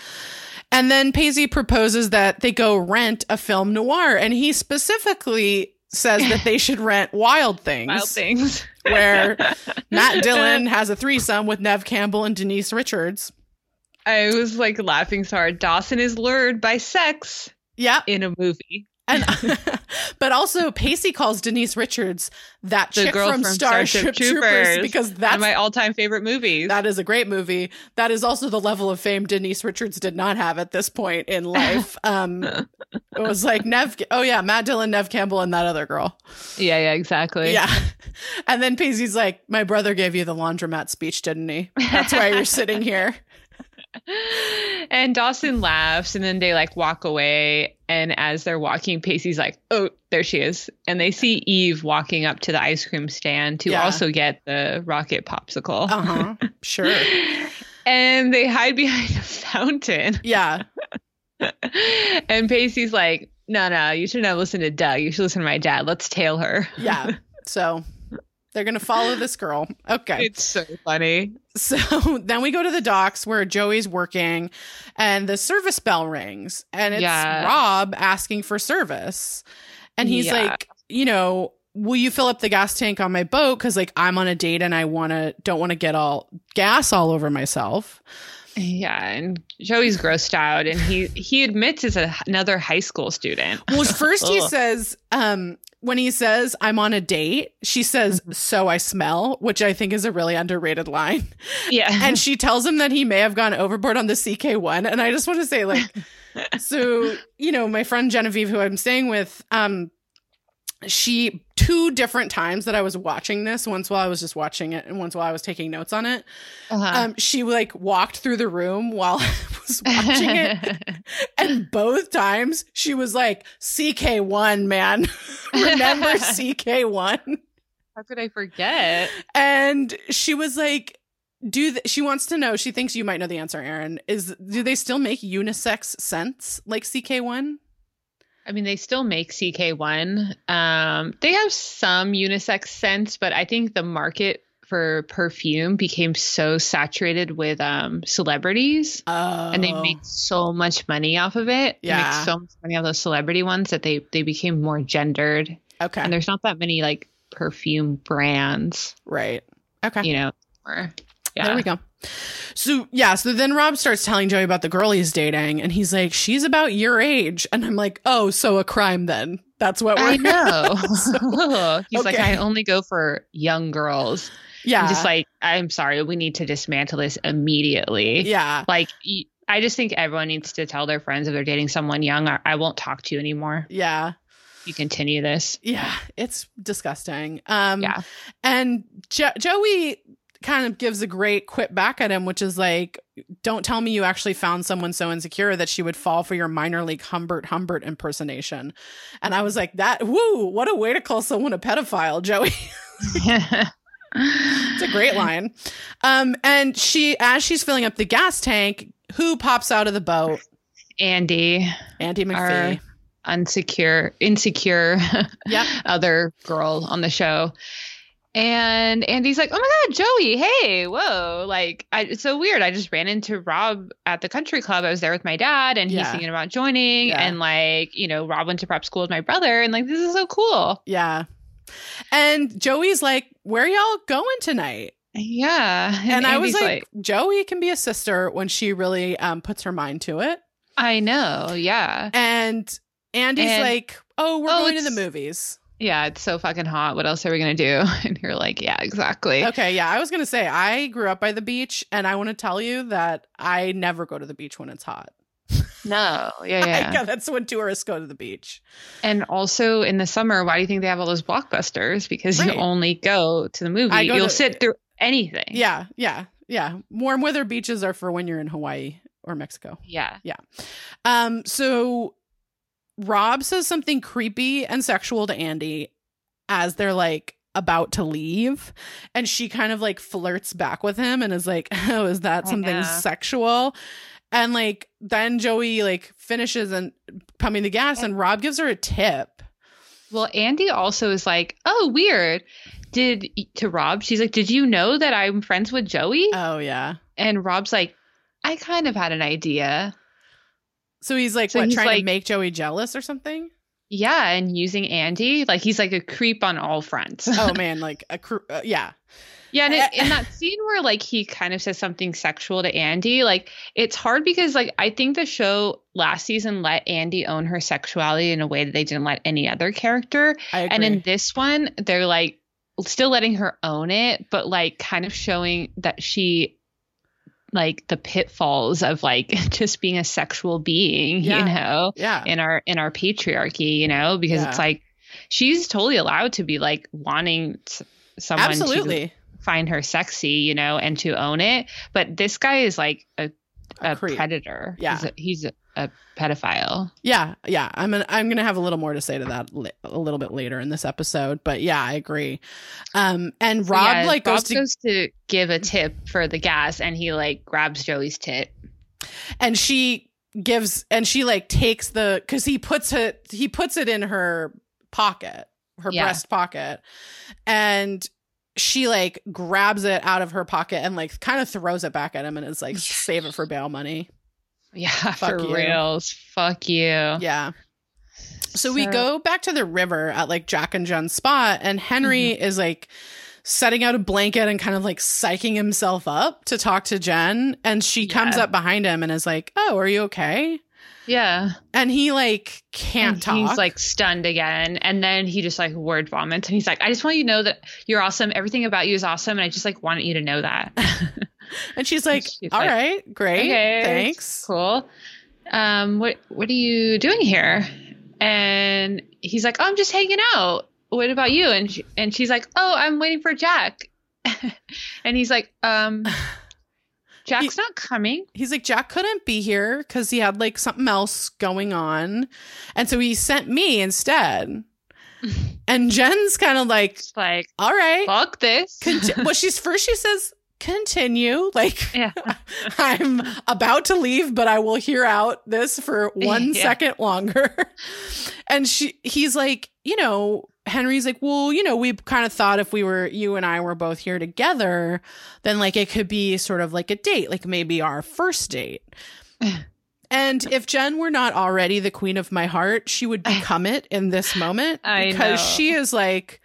And then Pacey proposes that they go rent a film noir and he specifically says that they should rent Wild Things Wild things. where Matt Dillon has a threesome with Neve Campbell and Denise Richards. I was like laughing so hard. Dawson is lured by sex Yeah. in a movie. And but also Pacey calls Denise Richards that The chick girl from, from Starship, Starship Troopers, Troopers. because One of that's my all time favorite movies. that is a great movie. That is also the level of fame Denise Richards did not have at this point in life. Um it was like Neve oh yeah, Matt Dillon, Neve Campbell, and that other girl. yeah, yeah, exactly. Yeah. And then Pacey's like, My brother gave you the laundromat speech, didn't he? That's why you're sitting here. And Dawson laughs and then they like walk away. And as they're walking, Pacey's like, oh, there she is. And they see Eve walking up to the ice cream stand to Yeah. also get the rocket popsicle. Uh-huh. Sure. And they hide behind a fountain. Yeah. and Pacey's like, no, no, you shouldn't have listened to Doug. You should listen to my dad. Let's tail her. Yeah. So they're gonna follow this girl. Okay. It's so funny. So then we go to the docks where Joey's working and the service bell rings and it's Yeah. Rob asking for service. And he's Yeah. like, you know, will you fill up the gas tank on my boat cuz like I'm on a date and I want to don't want to get all gas all over myself. Yeah, and Joey's grossed out, and he he admits as a, another high school student. Well, first he says um when he says I'm on a date, she says Mm-hmm. so I smell, which I think is a really underrated line. Yeah, and she tells him that he may have gone overboard on the CK1 and I just want to say like so you know my friend genevieve who i'm staying with um she two different times that i was watching this once while i was just watching it and once while i was taking notes on it. Uh-huh. um she like walked through the room while i was watching it. And both times she was like ck1 man. Remember ck1 How could I forget? and she was like do th- she wants to know she thinks you might know the answer Erin is do they still make unisex scents like ck1 I mean, they still make CK1. Um, they have some unisex scents, but I think the market for perfume became so saturated with um, celebrities. oh And they make so much money off of it. They Yeah. make so much money off those celebrity ones that they they became more gendered. okay And there's not that many like perfume brands, right okay you know. Or, yeah. There we go. So yeah, so then Rob starts telling Joey about the girl he's dating, and he's like, "She's about your age," and I'm like, "Oh, so a crime then? That's what we're." I know. So- He's like. I only go for young girls. yeah, I'm just like, I'm sorry, we need to dismantle this immediately. yeah, Like, I just think everyone needs to tell their friends if they're dating someone young, I, I won't talk to you anymore. yeah, You continue this. yeah. It's disgusting. Um, Yeah. and jo- Joey kind of gives a great quip back at him, which is like, "Don't tell me you actually found someone so insecure that she would fall for your minor league Humbert Humbert impersonation." And I was like, "That woo, what a way to call someone a pedophile, Joey." It's a great line. Um, and she, as she's filling up the gas tank, who pops out of the boat? Andie, Andie our McPhee. unsecure, insecure Yep. other girl on the show. And Andie's like, "Oh my god, Joey! Hey, whoa! Like, I, it's so weird. I just ran into Rob at the country club. I was there with my dad, and he's Yeah. thinking about joining. Yeah. And like, you know, Rob went to prep school with my brother, and like, this is so cool. Yeah. And Joey's like, "Where y'all going tonight?" Yeah. And, I was Andie's like, "Joey can be a sister when she really um, puts her mind to it." I know. Yeah. And Andie's And- like, "Oh, we're Oh, going to the movies." Yeah. It's so fucking hot. What else are we gonna do? And you're like, yeah, exactly. Okay, yeah, I was gonna say I grew up by the beach, and I want to tell you that I never go to the beach when it's hot. No. Yeah. Yeah. I- that's when tourists go to the beach. And also in the summer, why do you think they have all those blockbusters? Because Right. you only go to the movie. You'll to- sit through anything. Yeah, yeah, yeah. Warm weather beaches are for when you're in Hawaii or Mexico. Yeah. Yeah. Um, so Rob says something creepy and sexual to Andie as they're like about to leave, and she kind of like flirts back with him and is like, "Oh, is that oh, something know. sexual?" And like then Joey like finishes and pumping the gas, and Rob gives her a tip. Well, Andie also is like, oh, weird. Did to Rob, she's like, did you know that I'm friends with Joey? Oh yeah. and Rob's like, I kind of had an idea. So he's like So what he's trying to make Joey jealous or something? Yeah, and using Andie, like he's like a creep on all fronts. Oh man, like a cr- uh, yeah. Yeah, and it, in that scene where like he kind of says something sexual to Andie, like it's hard because like I think the show last season let Andie own her sexuality in a way that they didn't let any other character. I agree. And in this one, they're like still letting her own it, but like kind of showing that she like the pitfalls of like just being a sexual being, Yeah. you know, yeah. in our in our patriarchy, you know, because Yeah. it's like she's totally allowed to be like wanting someone to find her sexy, you know, and to own it. But this guy is like a, A a, predator. Yeah. He's a, he's a, pedophile. Yeah, yeah. I'm gonna I'm gonna have a little more to say to that li- a little bit later in this episode, but yeah, I agree. Um, and Rob Yeah, like Rob goes to goes to give a tip for the gas and he like grabs Joey's tit. and she gives and she like takes the because he puts it he puts it in her pocket, her Yeah. breast pocket, and she like grabs it out of her pocket and like kind of throws it back at him and is like save it for bail money. Yeah, Fuck for you. reals. Fuck you. Yeah. So we go back to the river at like Jack and Jen's spot, and Henry Mm-hmm. is like setting out a blanket and kind of like psyching himself up to talk to Jen. And she comes up behind him and is like, Oh, are you okay? Yeah. And he like can't And talk. He's like stunned again. And then he just like word vomits and he's like, I just want you to know that you're awesome. Everything about you is awesome. And I just like wanted you to know that. and she's like, she's "All like, right, great. okay. Thanks. cool. um, what what are you doing here? And he's like, oh, I'm just hanging out. What about you? And she, and she's like, oh, I'm waiting for Jack. and he's like, um, Jack's He- not coming. He's like, Jack couldn't be here because he had like something else going on. And so he sent me instead. And Jen's kind of like, like, all right. fuck this. Conti- well, she's first, she says, continue. Like, yeah. I'm about to leave, but I will hear out this for one Yeah. second longer. and she he's like, you know, Henry's like, well, you know, we kind of thought if we were you and I were both here together, then like it could be sort of like a date, like maybe our first date. And if Jen were not already the queen of my heart, she would become it in this moment because she is like,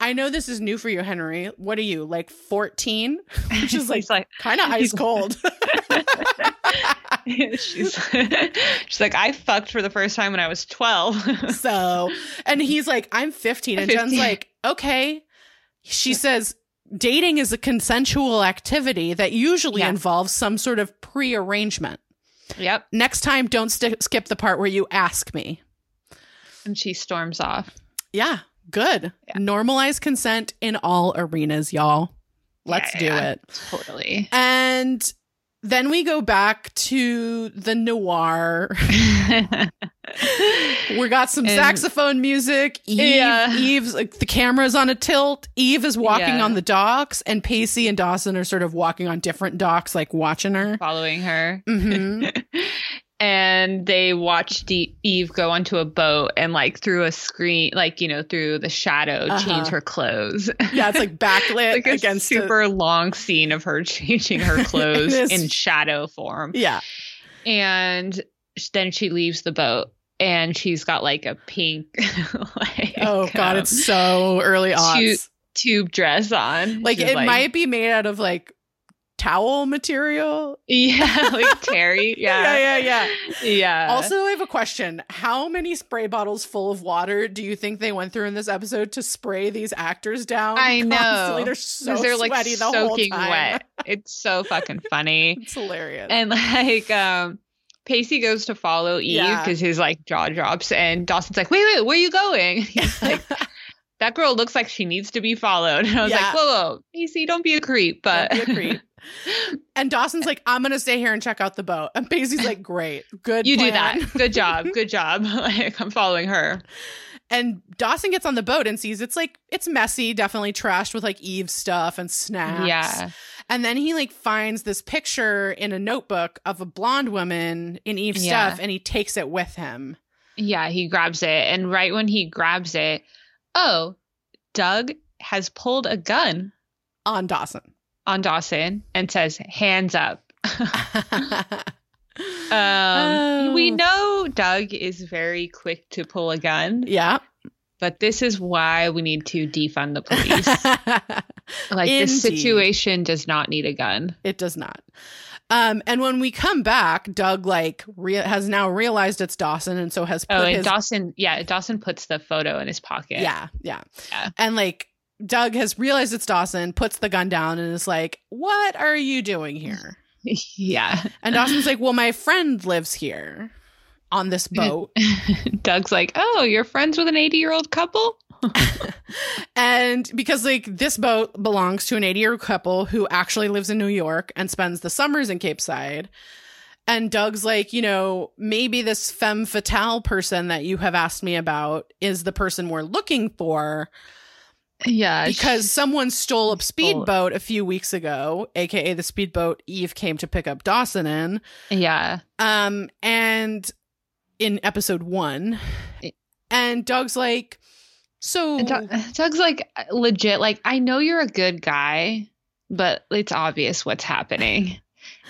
I know this is new for you, Henry. What are you, like 14? Which is like like, kind of ice cold. she's, she's like, I fucked for the first time when I was 12. so, and he's like, I'm 15. And Jen's like, okay. She says, dating is a consensual activity that usually Yeah. involves some sort of pre arrangement. yep. Next time, don't st- skip the part where you ask me. And she storms off. Yeah, good. Yeah. Normalize consent in all arenas, y'all. Let's Yeah, do yeah. it. Totally. And then we go back to the noir. We got some And- saxophone music. Eve, Yeah. Eve's like the camera's on a tilt. Eve is walking Yeah. on the docks, and Pacey and Dawson are sort of walking on different docks, like watching her. Following her. hmm and they watched D- Eve go onto a boat and like through a screen, like you know, through the shadow, Uh-huh. change her clothes. Yeah, it's like backlit like a against super long scene of her changing her clothes is. in shadow form, yeah, and then she leaves the boat and she's got like a pink, like oh god, um, it's so early odds. tube dress on. Like it might be made out of like towel material. yeah, like Terry, yeah, yeah, yeah, yeah. yeah. Also, I have a question. How many spray bottles full of water do you think they went through in this episode to spray these actors down? I know. constantly? They're so they're like sweaty the whole soaking time. wet. It's so fucking funny. It's hilarious. and like um Pacey goes to follow Eve Yeah. because his like jaw drops and Dawson's like, wait, wait, where are you going? He's like, that girl looks like she needs to be followed. And I was Yeah. like, whoa, whoa, Pacey, don't be a creep. But be a creep. And Dawson's like, I'm gonna stay here and check out the boat. And Pacey's like, Great, good. you do that. Good job. Good job. like I'm following her. And Dawson gets on the boat and sees it's like it's messy, definitely trashed with like Eve stuff and snacks. Yeah. And then he like finds this picture in a notebook of a blonde woman in Eve's Yeah. stuff and he takes it with him. Yeah, he grabs it. And right when he grabs it, oh, Doug has pulled a gun On Dawson. On Dawson and says, hands up. Um, we Oh. know Doug is very quick to pull a gun, yeah. but this is why we need to defund the police. like this situation does not need a gun. it does not. Um, and when we come back, Doug like rea- has now realized it's Dawson, and so has put Oh, and his Dawson, yeah, Dawson puts the photo in his pocket. yeah, yeah, Yeah. and like Doug has realized it's Dawson, puts the gun down, and is like, "What are you doing here?" yeah. And Dawson's like, "Well, my friend lives here on this boat." Doug's like, oh, you're friends with an 80 year old couple? And because like this boat belongs to an 80 year old couple who actually lives in New York and spends the summers in Capeside. And Doug's like, you know, maybe this femme fatale person that you have asked me about is the person we're looking for Yeah. because someone stole a speedboat a few weeks ago, aka the speedboat Eve came to pick up Dawson in. yeah. Um, and in episode one, and Doug's like, so Doug- Doug's like, legit, like, I know you're a good guy, but it's obvious what's happening.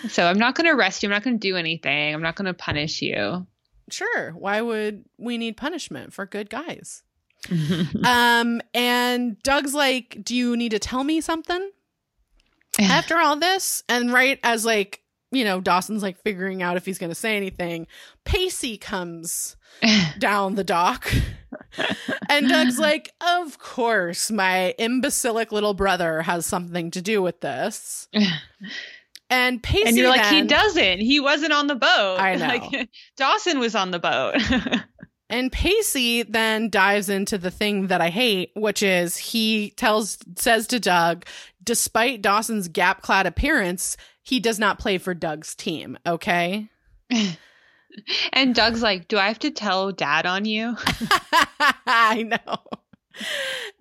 So I'm not going to arrest you. I'm not going to do anything. I'm not going to punish you. sure, why would we need punishment for good guys? um, and Doug's like, do you need to tell me something after all this? And right as like, you know, Dawson's like figuring out if he's going to say anything, Pacey comes down the dock. and Doug's like, of course, my imbecilic little brother has something to do with this. And Pacey and you're like, he doesn't. He wasn't on the boat. I know. Like, Dawson was on the boat. And Pacey then dives into the thing that I hate, which is he tells says to Doug, despite Dawson's gap clad appearance, he does not play for Doug's team. Okay. and Doug's like, do I have to tell dad on you? I know.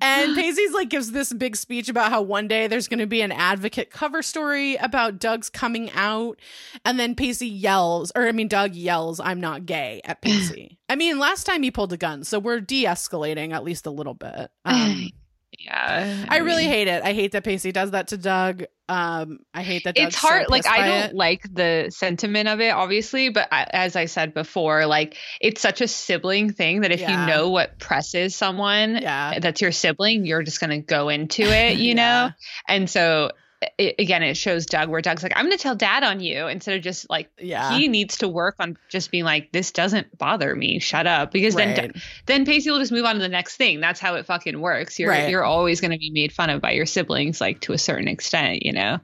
And Pacey's like gives this big speech about how one day there's going to be an advocate cover story about Doug's coming out. And then Pacey yells, or I mean, Doug yells, I'm not gay at Pacey. I mean, last time he pulled a gun, so we're de escalating at least a little bit. Um, yeah. I really mean, hate it. I hate that Pacey does that to Doug. Um, I hate that Doug's It's hard. So like, I don't it. like the sentiment of it, obviously, but I, as I said before, like, it's such a sibling thing that if Yeah. you know what presses someone Yeah. that's your sibling, you're just going to go into it, you Yeah. know? And so, it, again, it shows Doug where Doug's like, I'm going to tell dad on you instead of just like, Yeah. he needs to work on just being like, this doesn't bother me. Shut up. Because then, Right. then Pacey will just move on to the next thing. That's how it fucking works. You're, Right. you're always going to be made fun of by your siblings, like to a certain extent, you know?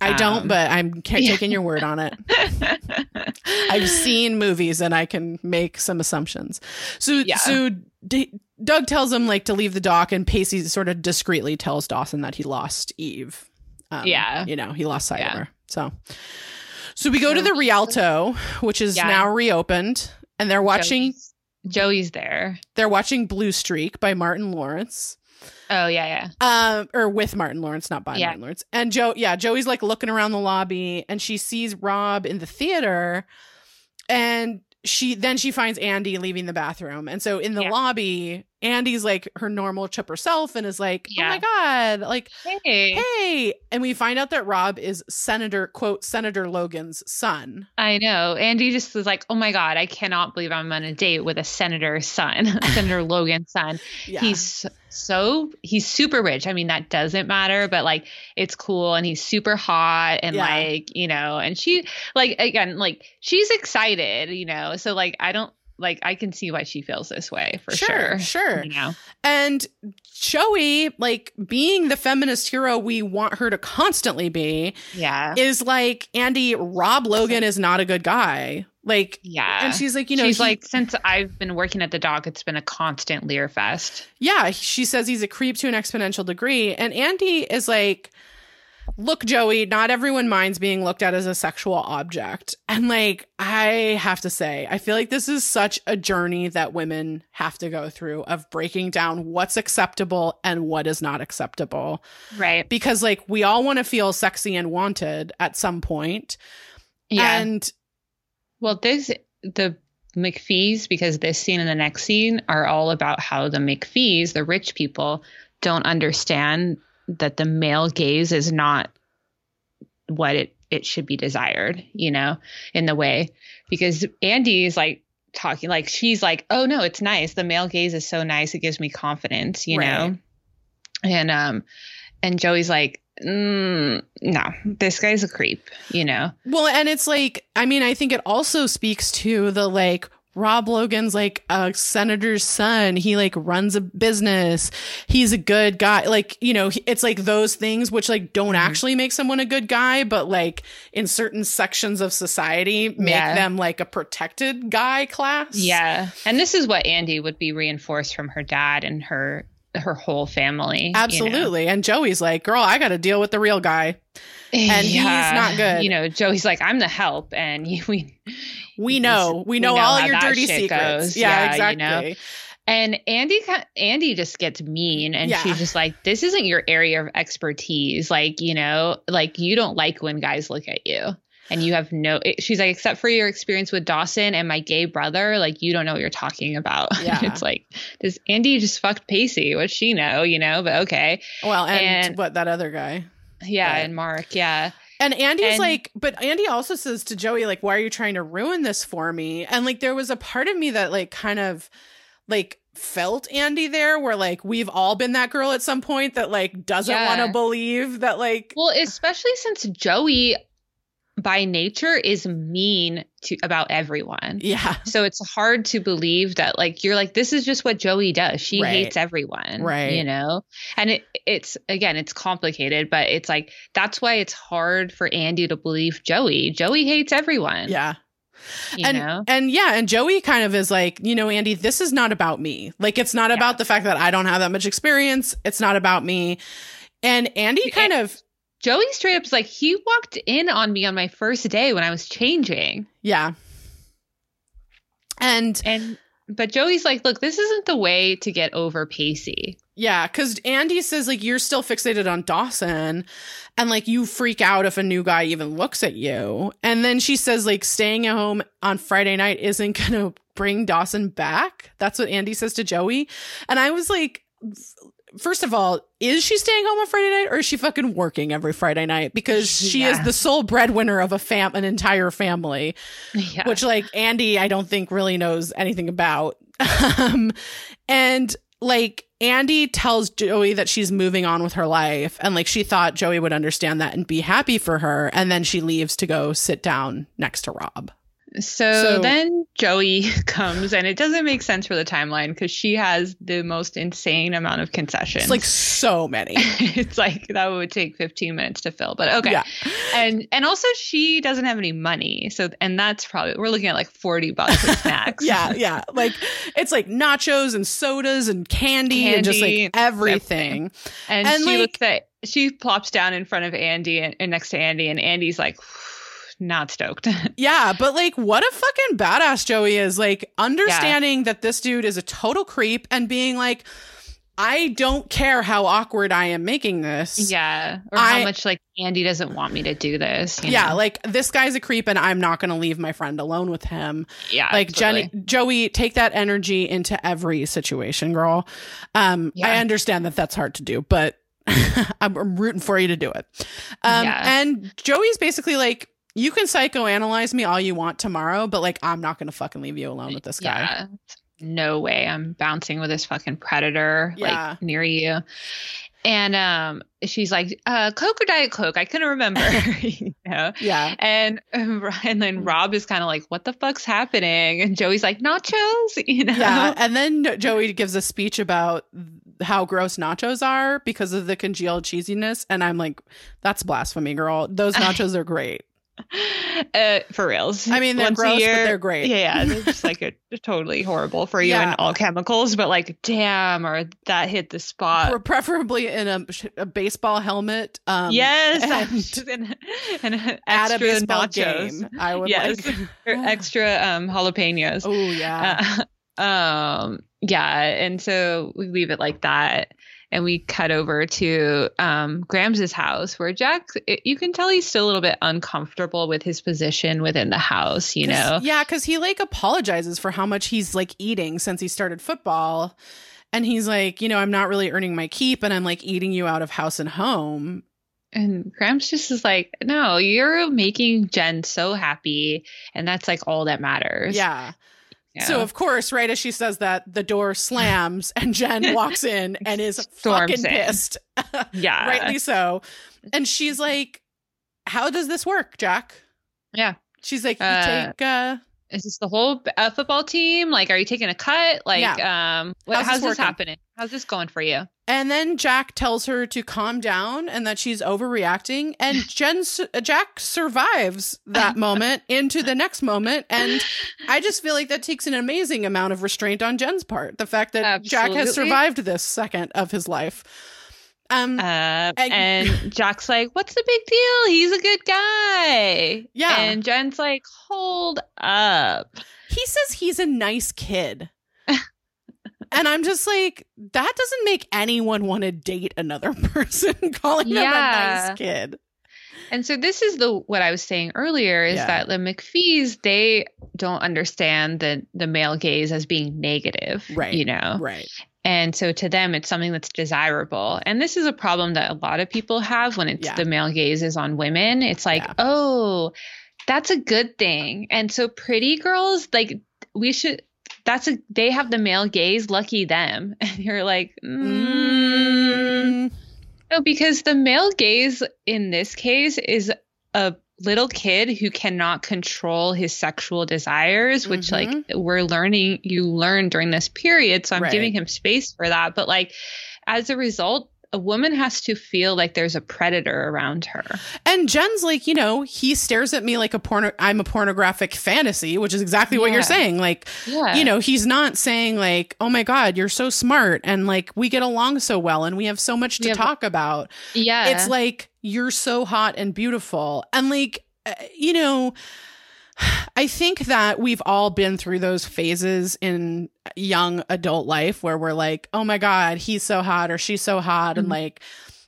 I don't, um, but I'm ca- yeah. taking your word on it. I've seen movies and I can make some assumptions. So, Yeah. so D- Doug tells him like to leave the dock, and Pacey sort of discreetly tells Dawson that he lost Eve. Um, Yeah. you know, he lost sight of her. So, so we go to the Rialto, which is Yeah. now reopened, and they're watching. Joey's, Joey's there. They're watching Blue Streak by Martin Lawrence. Oh yeah, yeah. Um, or with Martin Lawrence, not by Yeah. Martin Lawrence. And Joe, yeah, Joey's like looking around the lobby and she sees Rob in the theater and she then she finds Andie leaving the bathroom. And so in the Yeah. lobby, Andie's like her normal chipper self and is like, Oh my God, like, Hey, hey. And we find out that Rob is Senator, quote, Senator Logan's son. I know. Andie just was like, "Oh my god, I cannot believe I'm on a date with a senator's son, Senator Logan's son. Yeah. He's so he's super rich. I mean, that doesn't matter, but like it's cool and he's super hot and Yeah. like, you know, and she like again, like she's excited, you know. So like I don't like I can see why she feels this way for Sure, sure. sure. You know. And Joey, like being the feminist hero we want her to constantly be, Yeah. is like Andie Rob Logan is not a good guy. Like yeah. and she's like, you know, she's he- like, since I've been working at the dock, it's been a constant leer fest. yeah, she says he's a creep to an exponential degree. And Andie is like, look, Joey, not everyone minds being looked at as a sexual object. And like, I have to say, I feel like this is such a journey that women have to go through of breaking down what's acceptable and what is not acceptable. Right. Because like we all want to feel sexy and wanted at some point. Yeah. And Well, this the McPhees because this scene and the next scene are all about how the McPhees, the rich people, don't understand that the male gaze is not what it it should be desired, you know, in the way because Andie is like talking like she's like, "Oh no, it's nice. The male gaze is so nice. It gives me confidence," you Right. know. And um and Joey's like, mm, "No, this guy's a creep," you know. Well, and it's like, I mean, I think it also speaks to the like, Rob Logan's like a senator's son. He like runs a business. He's a good guy. Like, you know, it's like those things which like don't Mm-hmm. actually make someone a good guy, but like in certain sections of society make Yeah. them like a protected guy class. Yeah. And this is what Andie would be reinforced from her dad and her her whole family. you know? Absolutely. And Joey's like, girl, I got to deal with the real guy. And he's not good. You know, Joey's like, I'm the help, and we We know, we we know, know all your dirty secrets. Yeah, Yeah, you know? exactly. and Andie Andie just gets mean, and Yeah. she's just like, this isn't your area of expertise. Like, you know, like you don't like when guys look at you. And you have no, she's like, except for your experience with Dawson and my gay brother, like, you don't know what you're talking about. Yeah. it's like, does Andie just fucked Pacey? What's she know, you know? But okay. Well, and, And- what that other guy. Yeah. And Mark, yeah. And Andie's And- like, but Andie also says to Joey, like, why are you trying to ruin this for me? And like, there was a part of me that like kind of like felt Andie there where like we've all been that girl at some point that like doesn't Yeah. want to believe that like Well, especially since Joey by nature is mean to about everyone. Yeah. So it's hard to believe that like you're like this is just what Joey does. She Right. hates everyone. Right. You know? And it it's again it's complicated, but it's like that's why it's hard for Andie to believe Joey. Joey hates everyone. Yeah. You and know? and yeah, and Joey kind of is like, you know, Andie, this is not about me. Like it's not Yeah. about the fact that I don't have that much experience. It's not about me. And Andie kind of Joey straight up is like he walked in on me on my first day when I was changing. yeah. And And but Joey's like, look, this isn't the way to get over Pacey. yeah, cuz Andie says like you're still fixated on Dawson and like you freak out if a new guy even looks at you. And then she says like staying at home on Friday night isn't going to bring Dawson back. That's what Andie says to Joey. And I was like First of all, is she staying home on Friday night or is she fucking working every Friday night? Because she is the sole breadwinner of a fam an entire family Yeah. which like Andie I don't think really knows anything about. um and like Andie tells Joey that she's moving on with her life and like she thought Joey would understand that and be happy for her and then she leaves to go sit down next to Rob. So, So- then Joey comes, and it doesn't make sense for the timeline because she has the most insane amount of concessions. It's like so many. it's like that would take 15 minutes to fill, but okay. Yeah. And and also she doesn't have any money, so and that's probably we're looking at like 40 bucks for snacks. Yeah, yeah. Like it's like nachos and sodas and candy, and just Candy, like everything. and, And, she like- looks at she plops down in front of Andie and, and next to Andie, and Andie's like not stoked. Yeah, but like what a fucking badass Joey is. Like understanding that this dude is a total creep and being like, I don't care how awkward I am making this. yeah, or I- how much like Andie doesn't want me to do this. you Yeah, know? like this guy's a creep and I'm not going to leave my friend alone with him. yeah, like absolutely. Jenny Joey take that energy into every situation, girl. Um Yeah. I understand that that's hard to do, but I'm, I'm rooting for you to do it. Um Yeah. and Joey's basically like you can psychoanalyze me all you want tomorrow, but like I'm not going to fucking leave you alone with this guy. Yeah. No way I'm bouncing with this fucking predator Yeah. like near you. And um she's like, uh Coke or Diet Coke? I couldn't remember. you know? Yeah. And and then Rob is kind of like, what the fuck's happening? And Joey's like, nachos, you know? Yeah, and then Joey gives a speech about how gross nachos are because of the congealed cheesiness, and I'm like, that's blasphemy, girl. Those nachos are great. Uh, for reals. I mean, they're Once gross, but they're great. Yeah, they're just like a, totally horrible for you Yeah. and all chemicals, but like, damn, or that hit the spot. Or preferably in a, a baseball helmet. Um, yes, and and, and, and at a extra baseball nachos. game, I would Yes, like. extra um, jalapenos. Oh yeah, Uh, um, yeah, and so we leave it like that, and we cut over to um, Grams's house, where Jack, it, you can tell he's still a little bit uncomfortable with his position within the house. you know, yeah, because he like apologizes for how much he's like eating since he started football, and he's like, you know, I'm not really earning my keep, and I'm like eating you out of house and home. And Grams just is like, no, you're making Jen so happy, and that's like all that matters. Yeah. Yeah. So of course, right as she says that, the door slams and Jen walks in and is Storms fucking in. pissed. yeah, Rightly so. And she's like, How does this work, Jack? Yeah. She's like, You Uh, take uh Is this the whole uh, football team? Like, are you taking a cut? Like, um, what, How's how's, this working? happening? How's this going for you? and then Jack tells her to calm down and that she's overreacting. And Jen, uh, Jack survives that moment into the next moment. And I just feel like that takes an amazing amount of restraint on Jen's part. The fact that Jack has survived this second of his life. Um, Uh, And- and Jack's like, "What's the big deal? He's a good guy." Yeah. And Jen's like, "Hold up." he says he's a nice kid. and I'm just like, that doesn't make anyone want to date another person calling them a nice kid. And so this is the what I was saying earlier is Yeah. that the McPhees they don't understand the the male gaze as being negative, Right. You know, Right. And so to them it's something that's desirable. And this is a problem that a lot of people have when it's Yeah. the male gaze is on women. It's like, Yeah. oh, that's a good thing. And so pretty girls like we should. That's a they have the male gaze. Lucky them. And you're like, mm, Mm, no, because the male gaze in this case is a little kid who cannot control his sexual desires, which Mhm. like we're learning, you learn during this period. So I'm Right. giving him space for that. But like as a result, a woman has to feel like there's a predator around her. And Jen's like, you know, he stares at me like a porno I'm a pornographic fantasy, which is exactly what you're saying. Like, Yeah. you know, he's not saying like, "Oh my god, you're so smart and like we get along so well and we have so much to have- talk about." yeah. It's like you're so hot and beautiful. And like, uh, you know, I think that we've all been through those phases in young adult life where we're like, oh my God, he's so hot or she's so hot. And Mhm. like,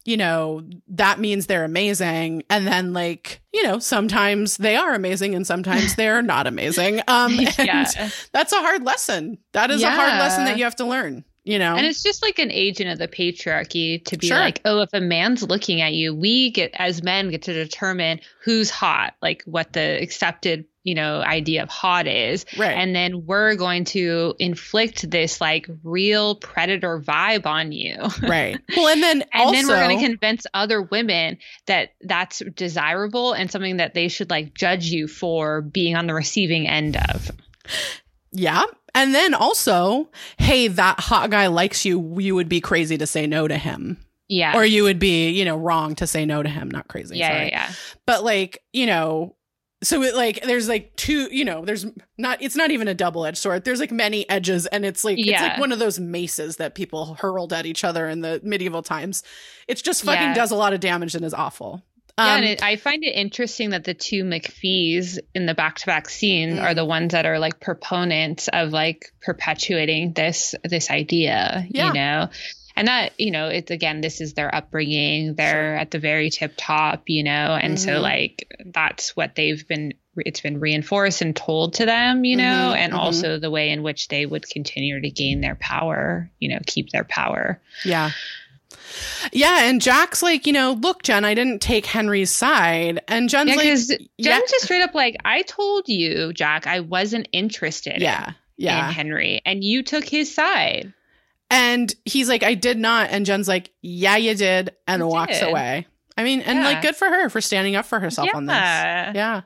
you know, that means they're amazing. And then like, you know, sometimes they are amazing and sometimes they're not amazing. Um, and yeah. that's a hard lesson. That is a hard lesson that you have to learn, you know? And it's just like an agent of the patriarchy to be Sure. like, oh, if a man's looking at you, we get as men get to determine who's hot, like what the accepted, you know, idea of hot is. right. And then we're going to inflict this like real predator vibe on you. right. Well, and then And also, then we're going to convince other women that that's desirable and something that they should like judge you for being on the receiving end of. Yeah. And then also, hey, that hot guy likes you. You would be crazy to say no to him. Yeah. Or you would be, you know, wrong to say no to him. Not crazy. yeah, sorry. yeah, yeah. But like, you know, so it like there's like two, you know, there's not it's not even a double edged sword. There's like many edges and it's like it's like one of those maces that people hurled at each other in the medieval times. It's just fucking Yeah. does a lot of damage and is awful. Yeah, Um, and it, I find it interesting that the two McPhees in the back-to-back scene Mm. are the ones that are like proponents of like perpetuating this this idea, Yeah. you know. And that, you know, it's again, this is their upbringing. They're at the very tip top, you know, and Mhm. so like that's what they've been. It's been reinforced and told to them, you know, Mhm, and mhm. also the way in which they would continue to gain their power, you know, keep their power. Yeah. Yeah, and Jack's like, you know, look, Jen, I didn't take Henry's side. And Jen's Yeah, like, Jen's yeah. just straight up like, I told you, Jack, I wasn't interested. yeah, yeah. in Henry, and you took his side. And he's like, I did not. And Jen's like, Yeah, you did, and You walks did. away. I mean, and Yeah. like, good for her for standing up for herself on this. Yeah.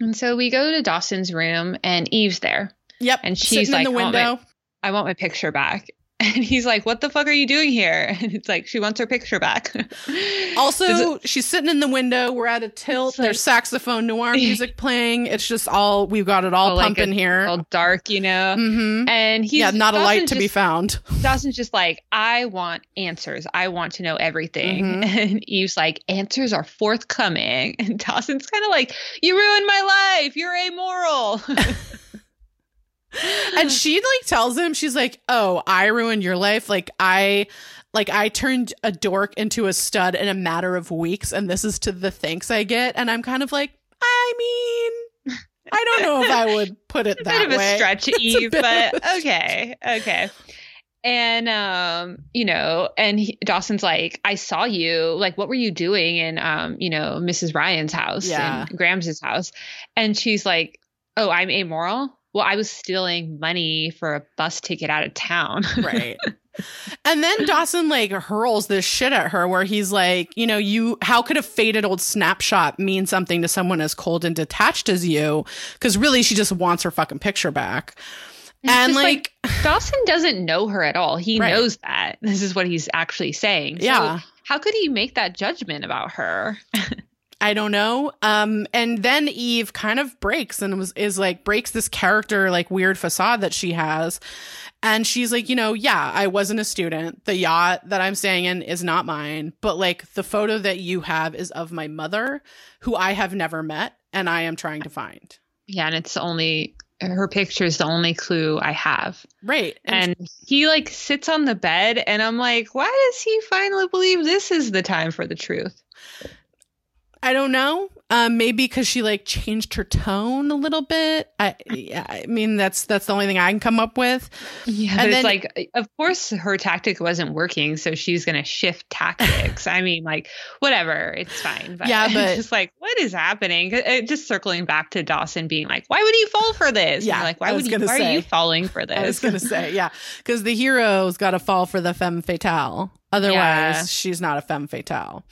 And so we go to Dawson's room, and Eve's there. Yep. And she's Sitting like, in the "I want my- window. I want my picture back. And he's like, What the fuck are you doing here? And it's like, She wants her picture back. Also, Is she's sitting in the window. We're at a tilt. Like- There's saxophone noir music playing. It's just all we've got it all like pumping a- here. all dark, you know? hmm And he's Yeah, not a light Dawson's to be found. Dawson's just like, I want answers. I want to know everything. Mhm. And Eve's like, answers are forthcoming. And Dawson's kind of like, You ruined my life. You're amoral. And she like tells him she's like oh i ruined your life like i like i turned a dork into a stud in a matter of weeks and this is to the thanks i get and i'm kind of like i mean i don't know if i would put it that bit of way a stretch, a Eve, but okay, okay. And um, you know, and he, Dawson's like, I saw you. Like, what were you doing in um, you know, Mrs. Ryan's house Yeah. and Grams' house? And she's like, Oh, I'm amoral. Well, I was stealing money for a bus ticket out of town. right and then dawson like hurls this shit at her where he's like you know you how could a faded old snapshot mean something to someone as cold and detached as you because really she just wants her fucking picture back It's and just like, Dawson doesn't know her at all. He Right. knows that. This is what he's actually saying. So yeah how could he make that judgment about her? I don't know. Um, and then Eve kind of breaks and was is like breaks this character like weird facade that she has. And she's like, you know, yeah, I wasn't a student. The yacht that I'm staying in is not mine, but like the photo that you have is of my mother, who I have never met and I am trying to find. Yeah, and it's only her picture is the only clue I have. Right. And, And he like sits on the bed, and I'm like, why does he finally believe this is the time for the truth? I don't know. Um, maybe because she like changed her tone a little bit. I, yeah, I mean, that's that's the only thing I can come up with. Yeah, And but then- it's like, of course, her tactic wasn't working, so she's gonna shift tactics. I mean, like, whatever, it's fine. But Yeah, but- just like, what is happening? Uh, Just circling back to Dawson being like, why would he fall for this? Yeah, like, why would you? Why say. are you falling for this? I was gonna say, yeah, because the hero's got to fall for the femme fatale. Otherwise, Yeah. she's not a femme fatale.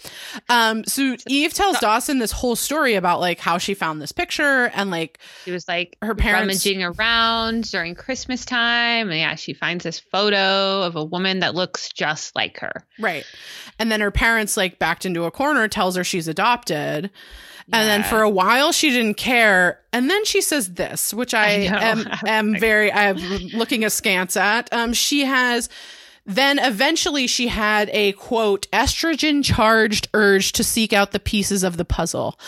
Um, so Eve tells Dawson this whole story about like how she found this picture and like She was like Her parents- rummaging around during Christmas time. And yeah, she finds this photo of a woman that looks just like her. right, and then her parents like backed into a corner, tells her she's adopted, yeah. and then for a while she didn't care, and then she says this, which I, I am am very I'm looking askance at. Um, she has. Then eventually she had a quote estrogen charged urge to seek out the pieces of the puzzle.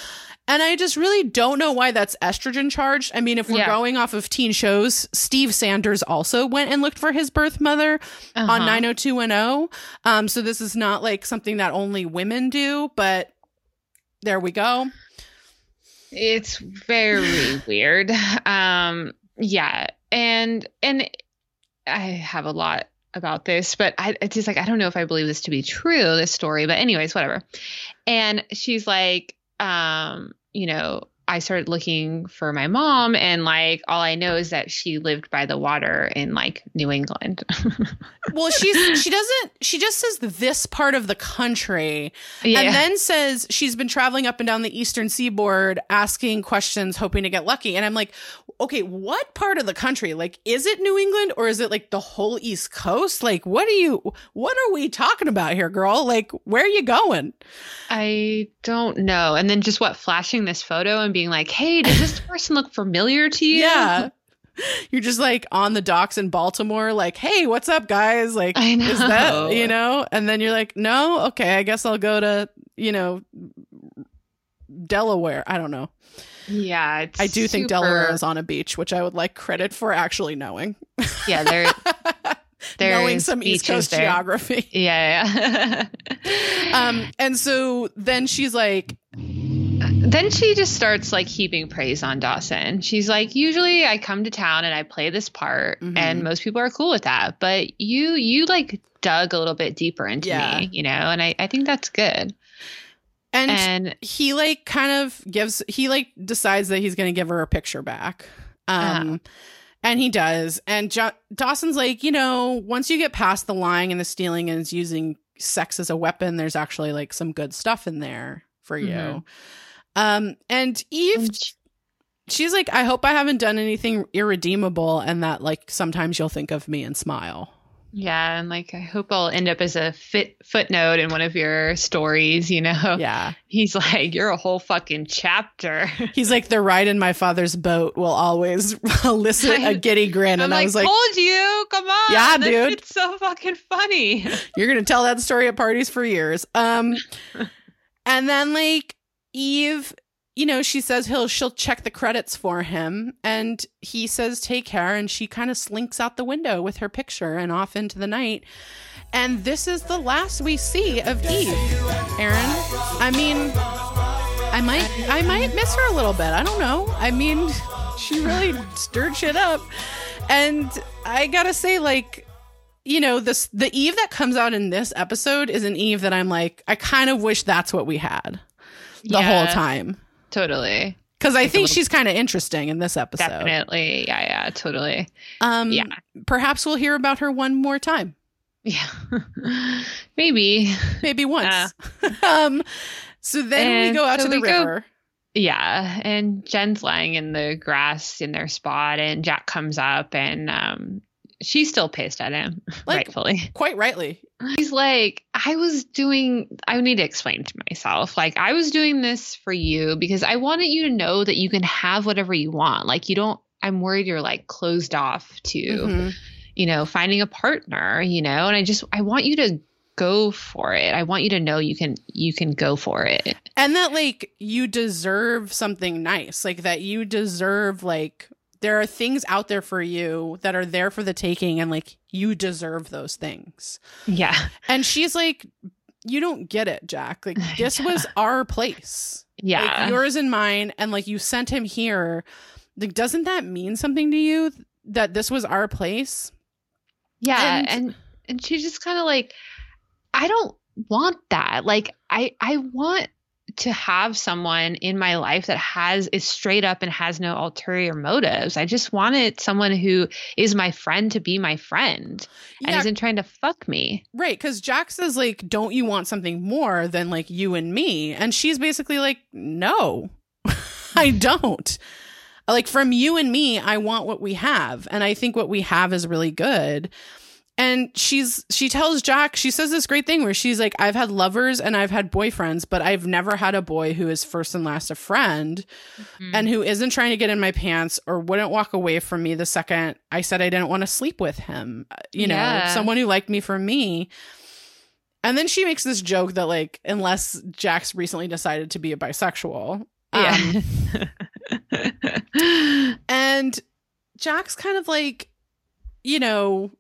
And I just really don't know why that's estrogen charged. I mean, if we're Yeah. going off of teen shows, Steve Sanders also went and looked for his birth mother on Uh-huh. 90210. Um, so this is not like something that only women do, but there we go. It's very weird. Um, yeah, and and I have a lot about this, but I it's just like I don't know if I believe this to be true, this story. But anyways, whatever. And she's like, um, you know, I started looking for my mom, and like all I know is that she lived by the water in like New England. Well, she's she doesn't she just says this part of the country yeah, and then says she's been traveling up and down the eastern seaboard asking questions hoping to get lucky. And I'm like, okay, what part of the country? Like is it New England or is it like the whole east coast? Like what are you what are we talking about here, girl? Like where are you going? I don't know. And then just what flashing this photo and being like, hey, does this person look familiar to you? Yeah. You're just like on the docks in Baltimore, like, hey, what's up, guys? Like, I is that, you know? And then you're like, no, okay, I guess I'll go to, you know, Delaware. I don't know. Yeah, it's I do think Delaware is on a beach, which I would like credit for actually knowing. Yeah, there, there's knowing some East Coast there. geography. Yeah, yeah. Um, and so then she's like, then she just starts like heaping praise on Dawson. She's like, usually I come to town and I play this part, Mhm. and most people are cool with that. But you, you like dug a little bit deeper into Yeah. me, you know, and I, I think that's good. And And he like kind of gives he like decides that he's going to give her a picture back um Uh-huh. and he does and jo- dawson's like you know once you get past the lying and the stealing and is using sex as a weapon there's actually like some good stuff in there for you Mhm. um and eve she's like i hope i haven't done anything irredeemable and that like sometimes you'll think of me and smile yeah, and like I hope I'll end up as a fit footnote in one of your stories. You know, yeah he's like, you're a whole fucking chapter. he's like the ride in my father's boat will always elicit a giddy grin I'm and i was like told you, come on. Yeah, dude. It's so fucking funny. You're gonna tell that story at parties for years. Um, and then like Eve, you know, she says he'll she'll check the credits for him, and he says take care, and she kind of slinks out the window with her picture and off into the night. And this is the last we see of Eve, Erin. I mean, I might I might miss her a little bit. I don't know. I mean, she really stirred shit up, and I gotta say, like you know this the eve that comes out in this episode is an eve that i'm like i kind of wish that's what we had the whole time Totally. because i think she's kind of interesting in this episode Definitely. Yeah, yeah, totally. um Yeah. perhaps we'll hear about her one more time Yeah. Maybe. maybe once um so then we go out so to the we go- river Yeah. And Jen's lying in the grass in their spot and Jack comes up and um she's still pissed at him, Like- rightfully. quite rightly He's like, I was doing, I need to explain to myself. Like, I was doing this for you because I wanted you to know that you can have whatever you want. Like, you don't, I'm worried you're like closed off to, Mhm. you know, finding a partner, you know, and I just, I want you to go for it. I want you to know you can, you can go for it. and that like you deserve something nice like that you deserve like there are things out there for you that are there for the taking and like you deserve those things Yeah. And she's like, You don't get it, Jack. Like, this was our place. Yeah. Like, yours and mine. And like, you sent him here. Like, doesn't that mean something to you that this was our place? Yeah, And- and and, she's just kind of like, I don't want that. Like, I I want to have someone in my life that has is straight up and has no ulterior motives. I just wanted someone who is my friend to be my friend and Yeah. isn't trying to fuck me. Right, because Jack says like, "Don't you want something more than like you and me?" And she's basically like, "No, I don't. Like from you and me, I want what we have, and I think what we have is really good." And she's she tells Jack, she says this great thing where she's like, "I've had lovers and I've had boyfriends, but I've never had a boy who is first and last a friend." Mm. and who isn't trying to get in my pants or wouldn't walk away from me the second I said I didn't want to sleep with him. Uh, You know, Yeah. someone who liked me for me. And then she makes this joke that like unless Jack's recently decided to be a bisexual. Um, and Jack's kind of like you know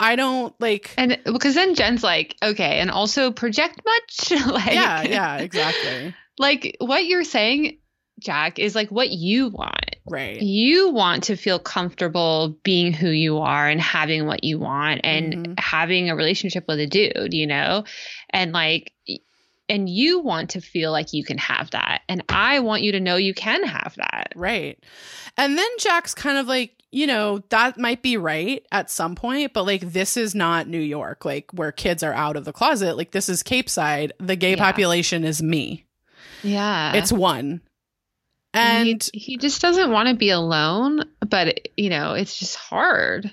I don't like and because then Jen's like, okay, and also project much? like Yeah, yeah, exactly. Like what you're saying, Jack, is like what you want. Right. You want to feel comfortable being who you are and having what you want and Mhm. having a relationship with a dude, you know? And like and you want to feel like you can have that. And I want you to know you can have that. Right. And then Jack's kind of like, you know, that might be right at some point, but like this is not New York, like where kids are out of the closet. Like this is Capeside. The gay Yeah. population is me. Yeah. It's one. and he, he just doesn't want to be alone, but you know, it's just hard.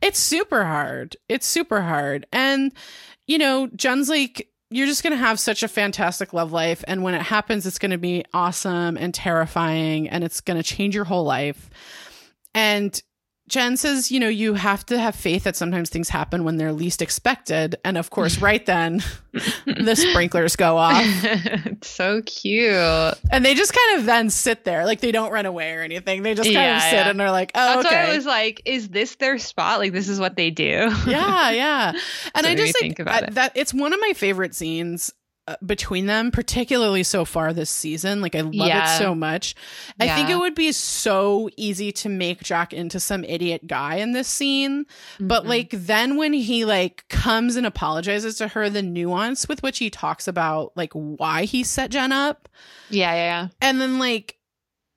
it's super hard. It's super hard. And, you know, Jen's like, you're just going to have such a fantastic love life. And when it happens, it's going to be awesome and terrifying and it's going to change your whole life. And Jen says, you know, you have to have faith that sometimes things happen when they're least expected. And of course, right then, the sprinklers go off. it's so cute. And they just kind of then sit there. Like they don't run away or anything. They just kind Yeah, of sit yeah. and they're like, oh, That's okay. why I was like, is this their spot? Like this is what they do. yeah, yeah. And So I just like think about I- it. that. It's one of my favorite scenes between them, particularly so far this season. Like I love Yeah. it so much. I think it would be so easy to make Jack into some idiot guy in this scene, but Mhm. like then when he like comes and apologizes to her, the nuance with which he talks about like why he set Jen up, yeah, yeah, yeah. and then like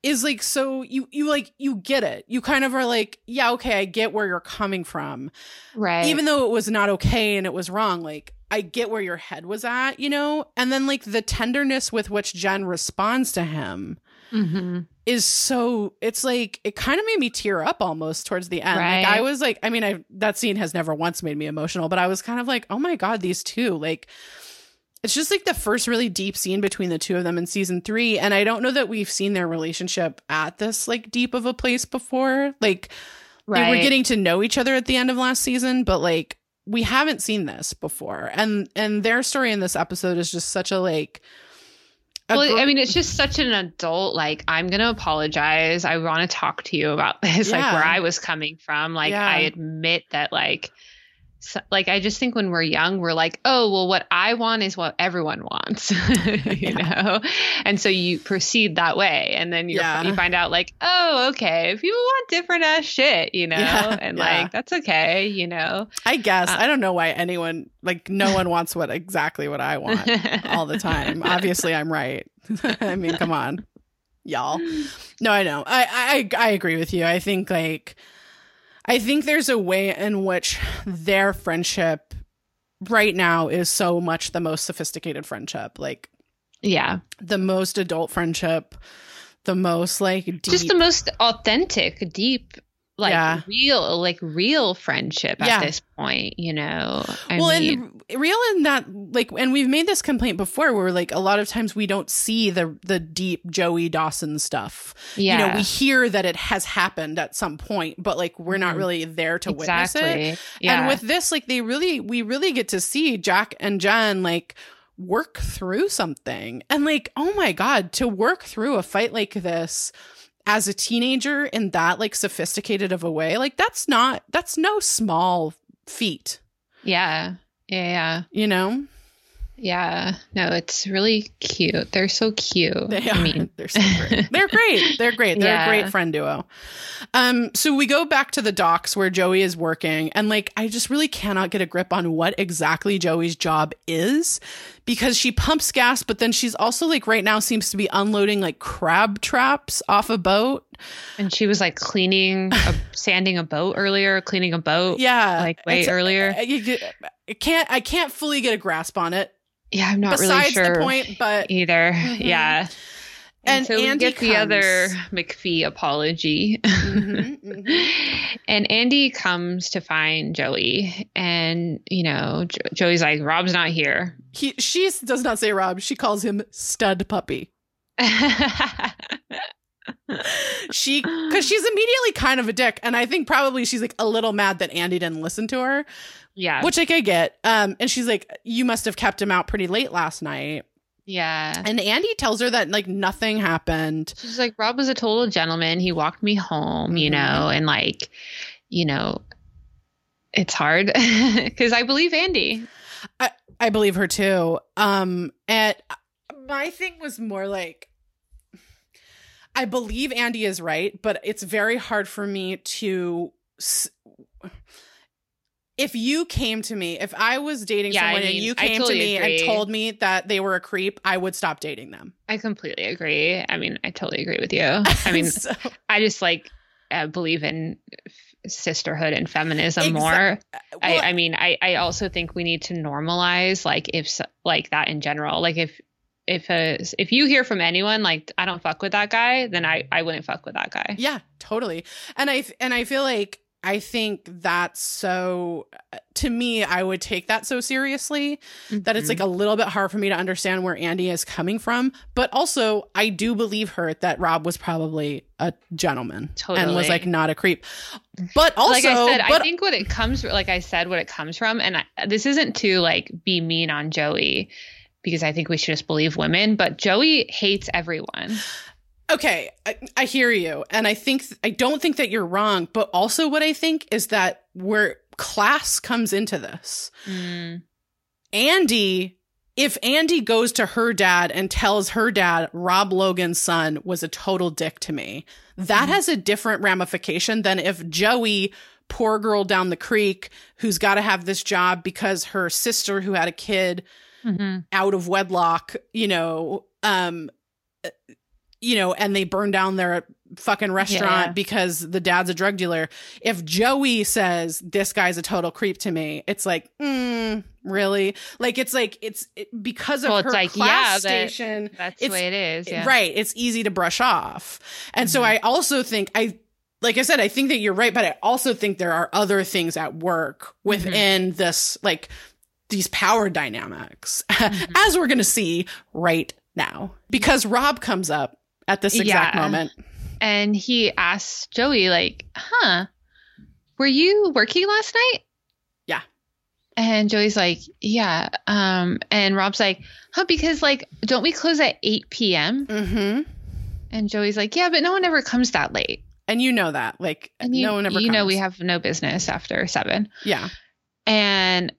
is like so you you like you get it you kind of are like yeah okay i get where you're coming from. Right. even though it was not okay and it was wrong like i get where your head was at you know? And then like the tenderness with which jen responds to him hmm is so it's like it kind of made me tear up almost towards the end. Like i was like i mean i that scene has never once made me emotional but i was kind of like oh my god these two like it's just like the first really deep scene between the two of them in season three and i don't know that we've seen their relationship at this like deep of a place before. Like right. they were getting to know each other at the end of last season but like we haven't seen this before and and their story in this episode is just such a like a well, gr- I mean, it's just such an adult. Like, I'm gonna apologize. I want to talk to you about this. Like, where I was coming from. Like, Yeah. I admit that. Like, so, like I just think when we're young, we're like, oh, well, what I want is what everyone wants, you know. And so you proceed that way, and then you Yeah. you find out like, oh, okay, people want different ass shit, you know, Yeah, and yeah. like that's okay, you know. I guess Uh, I don't know why anyone like no one wants what exactly what I want all the time. Obviously, I'm right. I mean, come on, y'all. No, I know. I, I I agree with you. I think like I think there's a way in which their friendship right now is so much the most sophisticated friendship, like yeah, the most adult friendship, the most like deep. just the most authentic, deep, like Yeah. real, like real friendship at this point, you know. I well, mean, and real in that, like, and we've made this complaint before, where like a lot of times we don't see the the deep Joey Dawson stuff. yeah, You know, we hear that it has happened at some point, but like we're not Mhm. really there to witness it. Yeah, And with this, like, they really, we really get to see Jack and Jen like work through something, and like, oh my god, to work through a fight like this as a teenager in that like sophisticated of a way, like that's not that's no small feat, yeah, yeah, yeah. you know. Yeah. No, it's really cute. They're so cute. They I are. mean, They're so great. They're great. They're great. They're Yeah. a great friend duo. Um, so we go back to the docks where Joey is working, and like I just really cannot get a grip on what exactly Joey's job is because she pumps gas, but then she's also like right now seems to be unloading like crab traps off a boat. and she was like cleaning, a, sanding a boat earlier, cleaning a boat. Yeah, Like way earlier. I, I can't. I can't fully get a grasp on it. Yeah, I'm not Besides really sure the point, but either. Mhm. Yeah. And so we Andie get the other comes. McPhee apology. Mhm, mhm. and Andie comes to find Joey, and you know, jo- Joey's like, "Rob's not here." he she does not say Rob. She calls him stud puppy. she because she's immediately kind of a dick and i think probably she's like a little mad that andie didn't listen to her yeah, which like i get um and she's like you must have kept him out pretty late last night yeah. and andie tells her that like nothing happened She's like, Rob was a total gentleman. He walked me home, you Mhm. know, and like, you know, it's hard because I believe Andie. i believe her too um and my thing was more like i believe andie is right but it's very hard for me to s- if you came to me, if I was dating Yeah, I someone and you came totally to me agree. and told me that they were a creep, I would stop dating them. I completely agree. I mean, I totally agree with you. I mean, So- I just like uh, believe in f- sisterhood and feminism Exa- more. I, well, I mean, I, I also think we need to normalize like if like that in general. Like if if a, if you hear from anyone like I don't fuck with that guy, then I I wouldn't fuck with that guy. yeah, totally. And I and I feel like I think that's so to me I would take that so seriously that it's like Mhm. a little bit hard for me to understand where Andie is coming from, but also I do believe her that Rob was probably a gentleman and was like not a creep. But also like I said, I think what it comes like I said what it comes from, and I, this isn't to like be mean on Joey because I think we should just believe women, but Joey hates everyone. Okay, I, I hear you, and I think I don't think that you're wrong. But also, what I think is that where class comes into this, Mm, Andie. If Andie goes to her dad and tells her dad Rob Logan's son was a total dick to me, that Mhm. has a different ramification than if Joey, poor girl down the creek, who's got to have this job because her sister who had a kid mhm. out of wedlock, you know, um you know, and they burn down their fucking restaurant Yeah. because the dad's a drug dealer. If Joey says this guy's a total creep to me, it's like, mm, really? Like it's like it's it, because of Well, it's her like, class yeah, that- station. That's the way it is. Yeah. Right. It's easy to brush off. And so Mhm. I also think I like I said, I think that you're right, but I also think there are other things at work within this like these power dynamics, Mhm. as we're gonna see right now. Because Rob comes up at this exact Yeah. moment. And he asks Joey, like, huh, were you working last night? Yeah. And Joey's like, yeah. Um, and Rob's like, huh, because like, don't we close at 8 p.m.? Mm-hmm. And Joey's like, yeah, but no one ever comes that late. And you know that. Like And you, no one ever you know, we have no business after seven. Yeah. And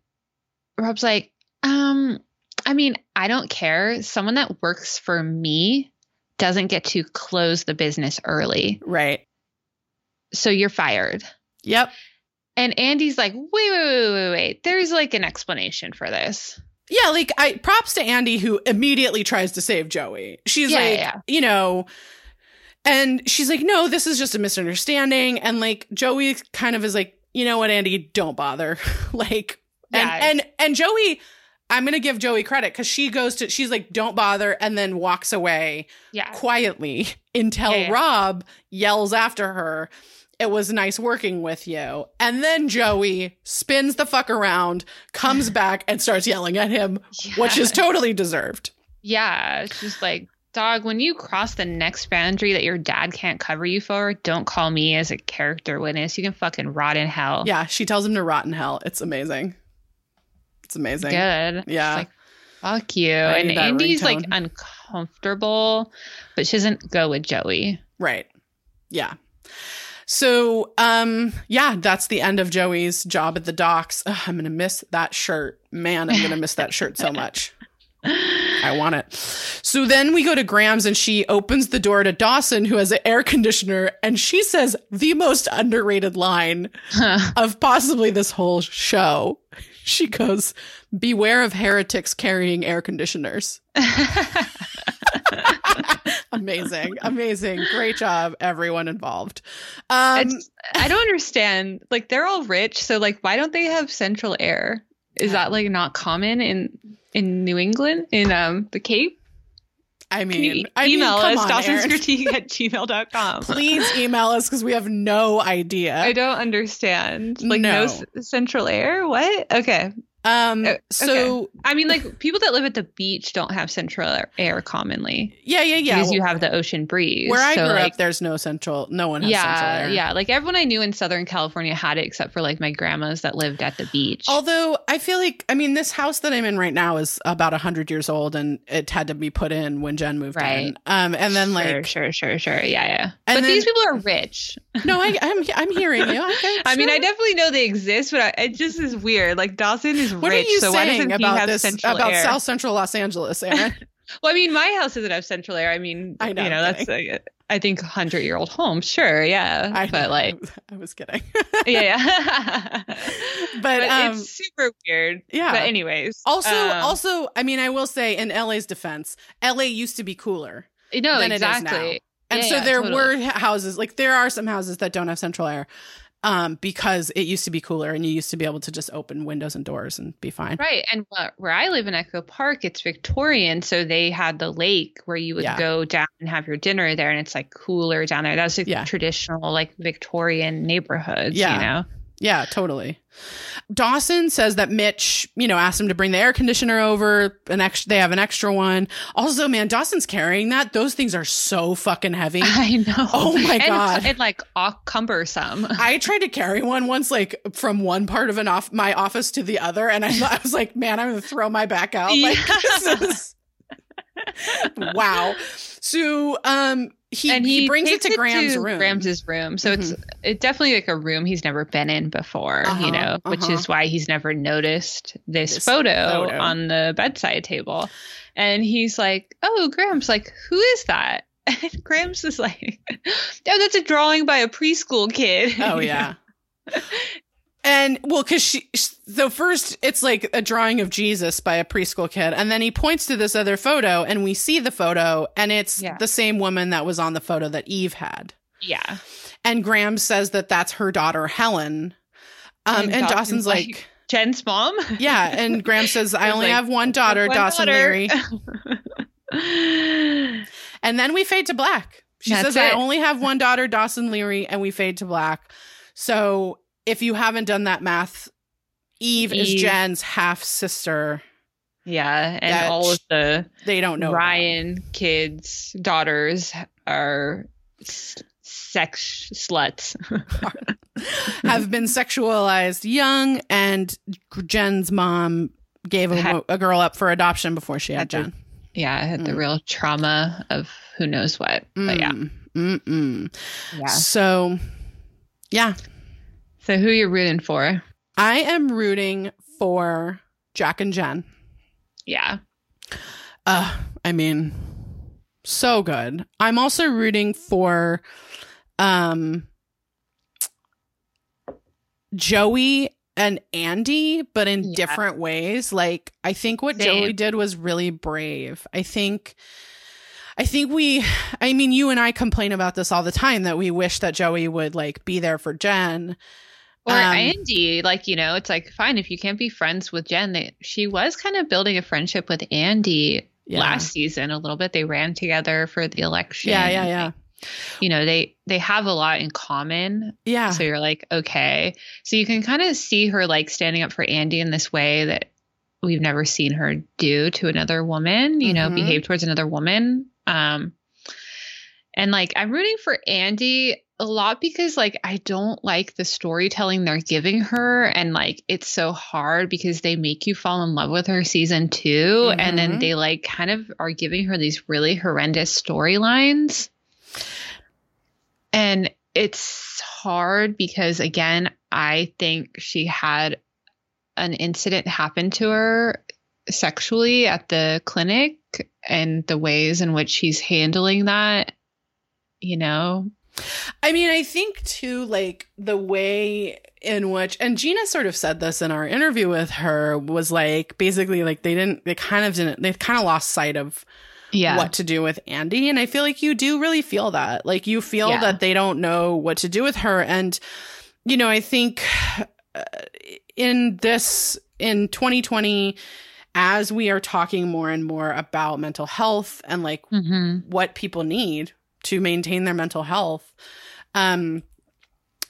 Rob's like, um, I mean, I don't care. Someone that works for me doesn't get to close the business early. Right. So you're fired. Yep. And Andie's like, wait, wait, wait, wait, wait. There's like an explanation for this. Yeah, like I props to Andie who immediately tries to save Joey. She's Yeah, like, yeah. you know, and she's like, no, this is just a misunderstanding. And like Joey kind of is like, you know what, Andie, don't bother. like, and, Yeah. and and Joey, I'm gonna give Joey credit because she goes to, she's like, don't bother, and then walks away Yeah. quietly until Yeah, yeah. Rob yells after her. It was nice working with you. And then Joey spins the fuck around, comes back, and starts yelling at him, which is totally deserved. yeah. It's just like, dog, when you cross the next boundary that your dad can't cover you for, don't call me as a character witness. You can fucking rot in hell. Yeah, she tells him to rot in hell. It's amazing. It's amazing. Good. Yeah. Like, fuck you. And Andie's like uncomfortable, but she doesn't go with Joey. Right. Yeah. So, um, yeah, that's the end of Joey's job at the docks. Ugh, I'm gonna miss that shirt. Man, I'm gonna miss that shirt so much. I want it. So then we go to Grams' and she opens the door to Dawson, who has an air conditioner, and she says the most underrated line of possibly this whole show. She goes, Beware of heretics carrying air conditioners. amazing. Amazing. Great job, everyone involved. Um, I don't understand. Like they're all rich, so like why don't they have central air? Is that like not common in in New England in um the Cape? I mean, e- I email come us on, Dawson's Erin. critique at gmail.com. Please email us because we have no idea. I don't understand. Like no, No. s- central air? What? Okay. Um, Uh, so I mean, like people that live at the beach don't have central air- commonly yeah, yeah, yeah. because you have the ocean breeze. Where I So, grew like, up, there's no central. No one has central yeah, air. yeah. Like everyone I knew in Southern California had it, except for like my grandmas that lived at the beach. Although I feel like, I mean, this house that I'm in right now is about hundred years old, and it had to be put in when Jen moved Right. in. Um, and then like, sure, sure, sure. Yeah, yeah. But then- these people are rich. No, I, I'm I'm hearing you. Okay, I mean, I definitely know they exist, but I, it just is weird. Like Dawson is What rich, are you so why doesn't he about have this central about air? South Central Los Angeles, Erin? well, I mean, my house doesn't have central air. I mean, I know, you know, I'm that's like, I think hundred year old home. Sure, yeah, I but like, I was kidding. yeah, yeah. but, but um, it's super weird. yeah. But anyways, also, um, also, I mean, I will say, in LA's defense, LA used to be cooler. no, than it is now. exactly. And Yeah, so yeah, there totally. were houses, like there are some houses that don't have central air, um, because it used to be cooler and you used to be able to just open windows and doors and be fine. Right. And wh- where I live in Echo Park, it's Victorian. So they had the lake where you would Yeah. go down and have your dinner there. And it's like cooler down there. That's like Yeah. traditional, like Victorian neighborhoods, Yeah. you know? Yeah, totally. Dawson says that Mitch, you know, asked him to bring the air conditioner over. An extra, they have an extra one. Also, man, Dawson's carrying that. Those things are so fucking heavy. I know. Oh my And- God. And like cumbersome. I tried to carry one once, like from one part of an off my office to the other, and I, I was like, "Man, I'm gonna throw my back out." Like, this is wow. So, um, he and he, brings it to Grams' room. Grams' room. So it's it's definitely like a room he's never been in before, Uh-huh, you know, which uh-huh. is why he's never noticed this, This photo, photo. on the bedside table. And he's like, "Oh, Grams like, who is that?" And Grams is like, "Oh, that's a drawing by a preschool kid." Oh yeah. And well, because she, so first it's like a drawing of Jesus by a preschool kid, and then he points to this other photo, and we see the photo, and it's Yeah. the same woman that was on the photo that Eve had. yeah. And Grams says that that's her daughter Helen. Um, and, And Dawson's, Dawson's like, like, Jen's mom. yeah, and Grams says, "I only like, have one daughter, One Dawson daughter. Leery." And then we fade to black. She That's says, "I only have one daughter, Dawson Leery," and we fade to black. So if you haven't done that math, Eve, is Jen's half sister. yeah, and all of the They don't know about. Ryan kids' daughters are sex sluts. have been sexualized young, and Jen's mom gave a, a girl up for adoption before she had Had Jen. yeah, I had the Mm. real trauma of who knows what. But yeah, Mm, mm-mm. yeah. So, yeah, So who are you rooting for? I am rooting for Jack and Jen. Yeah, Uh, I mean, so good. I'm also rooting for um Joey and Andie, but in Yeah. different ways. Like I think what Same. Joey did was really brave. I think I think we I mean you and I complain about this all the time that we wish that Joey would like be there for Jen. Or Um, Andie. Like you know, it's like fine if you can't be friends with Jen. They, she was kind of building a friendship with Andie Yeah. last season a little bit. They ran together for the election. Yeah, yeah, yeah. You know, they they have a lot in common. Yeah. So you're like, okay. So you can kind of see her like standing up for Andie in this way that we've never seen her do to another woman, you know, Mhm. behave towards another woman. Um and like I'm rooting for Andie a lot because like I don't like the storytelling they're giving her and like it's so hard because they make you fall in love with her season 2 and Mhm. then they like kind of are giving her these really horrendous storylines. And it's hard because again, I think she had an incident happen to her sexually at the clinic and the ways in which he's handling that, you know. I mean, I think too, like the way in which, and Gina sort of said this in our interview with her was like basically like they didn't, they kind of didn't, they kind of lost sight of Yeah. what to do with Andie. And I feel like you do really feel that. Like you feel Yeah. that they don't know what to do with her. And, you know, I think uh, in this, in 2020, as we are talking more and more about mental health and like hmm what people need to maintain their mental health, um,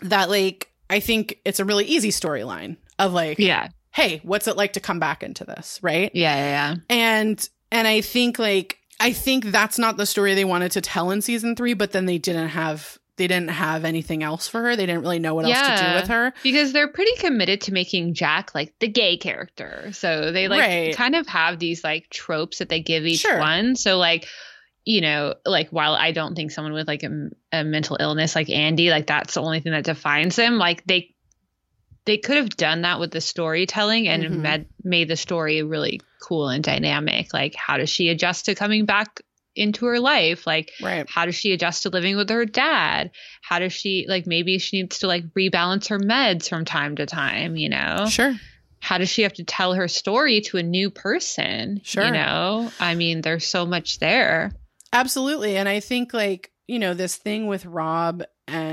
that like, I think it's a really easy storyline of like, Yeah. hey, what's it like to come back into this? Right Yeah. Yeah. yeah. and and i think like i think that's not the story they wanted to tell in season three but then they didn't have they didn't have anything else for her they didn't really know what else to do with her Because they're pretty committed to making Jack like the gay character. So they like Right. kind of have these like tropes that they give each Sure. one. So like, you know, like while I don't think someone with like a, a mental illness like Andie, like that's the only thing that defines him, like they they could have done that with the storytelling and Mhm. made, made the story really cool and dynamic. Like how does she adjust to coming back into her life? Like right how does she adjust to living with her dad how does she like maybe she needs to like rebalance her meds from time to time you know sure how does she have to tell her story to a new person Sure. you know i mean there's so much there absolutely and i think like you know this thing with rob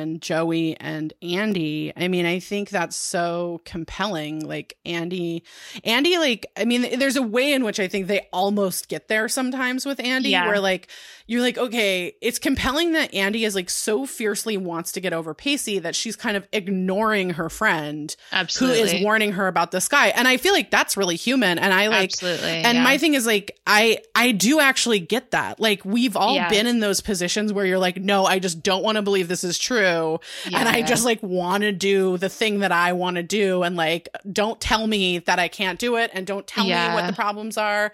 and joey and andie i mean i think that's so compelling like andie andie like i mean there's a way in which i think they almost get there sometimes with andie Yeah. where like you're like okay it's compelling that andie is like so fiercely wants to get over pacey that she's kind of ignoring her friend who absolutely is warning her about this guy and i feel like that's really human and i like absolutely and yeah. my thing is like I I do actually get that. Like we've all Yeah. been in those positions where you're like, no, I just don't want to believe this is true. And I just like want to do the thing that I want to do and like don't tell me that I can't do it and don't tell me what the problems are.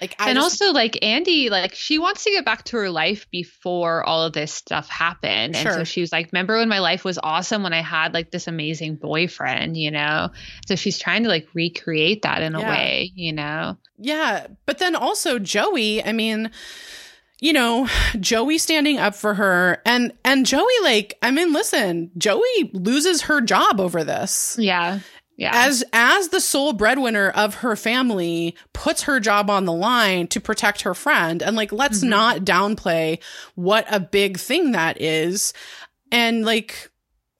Like I and just, also like Andie, like she wants to get back to her life before all of this stuff happened. And so she was like, remember when my life was awesome when I had like this amazing boyfriend, you know? So she's trying to like recreate that in a way, you know? Yeah, but then also Joey, I mean, you know, Joey standing up for her and and Joey like, I mean, listen, Joey loses her job over this. Yeah. Yeah. as as the sole breadwinner of her family puts her job on the line to protect her friend and like let's Mhm. not downplay what a big thing that is and like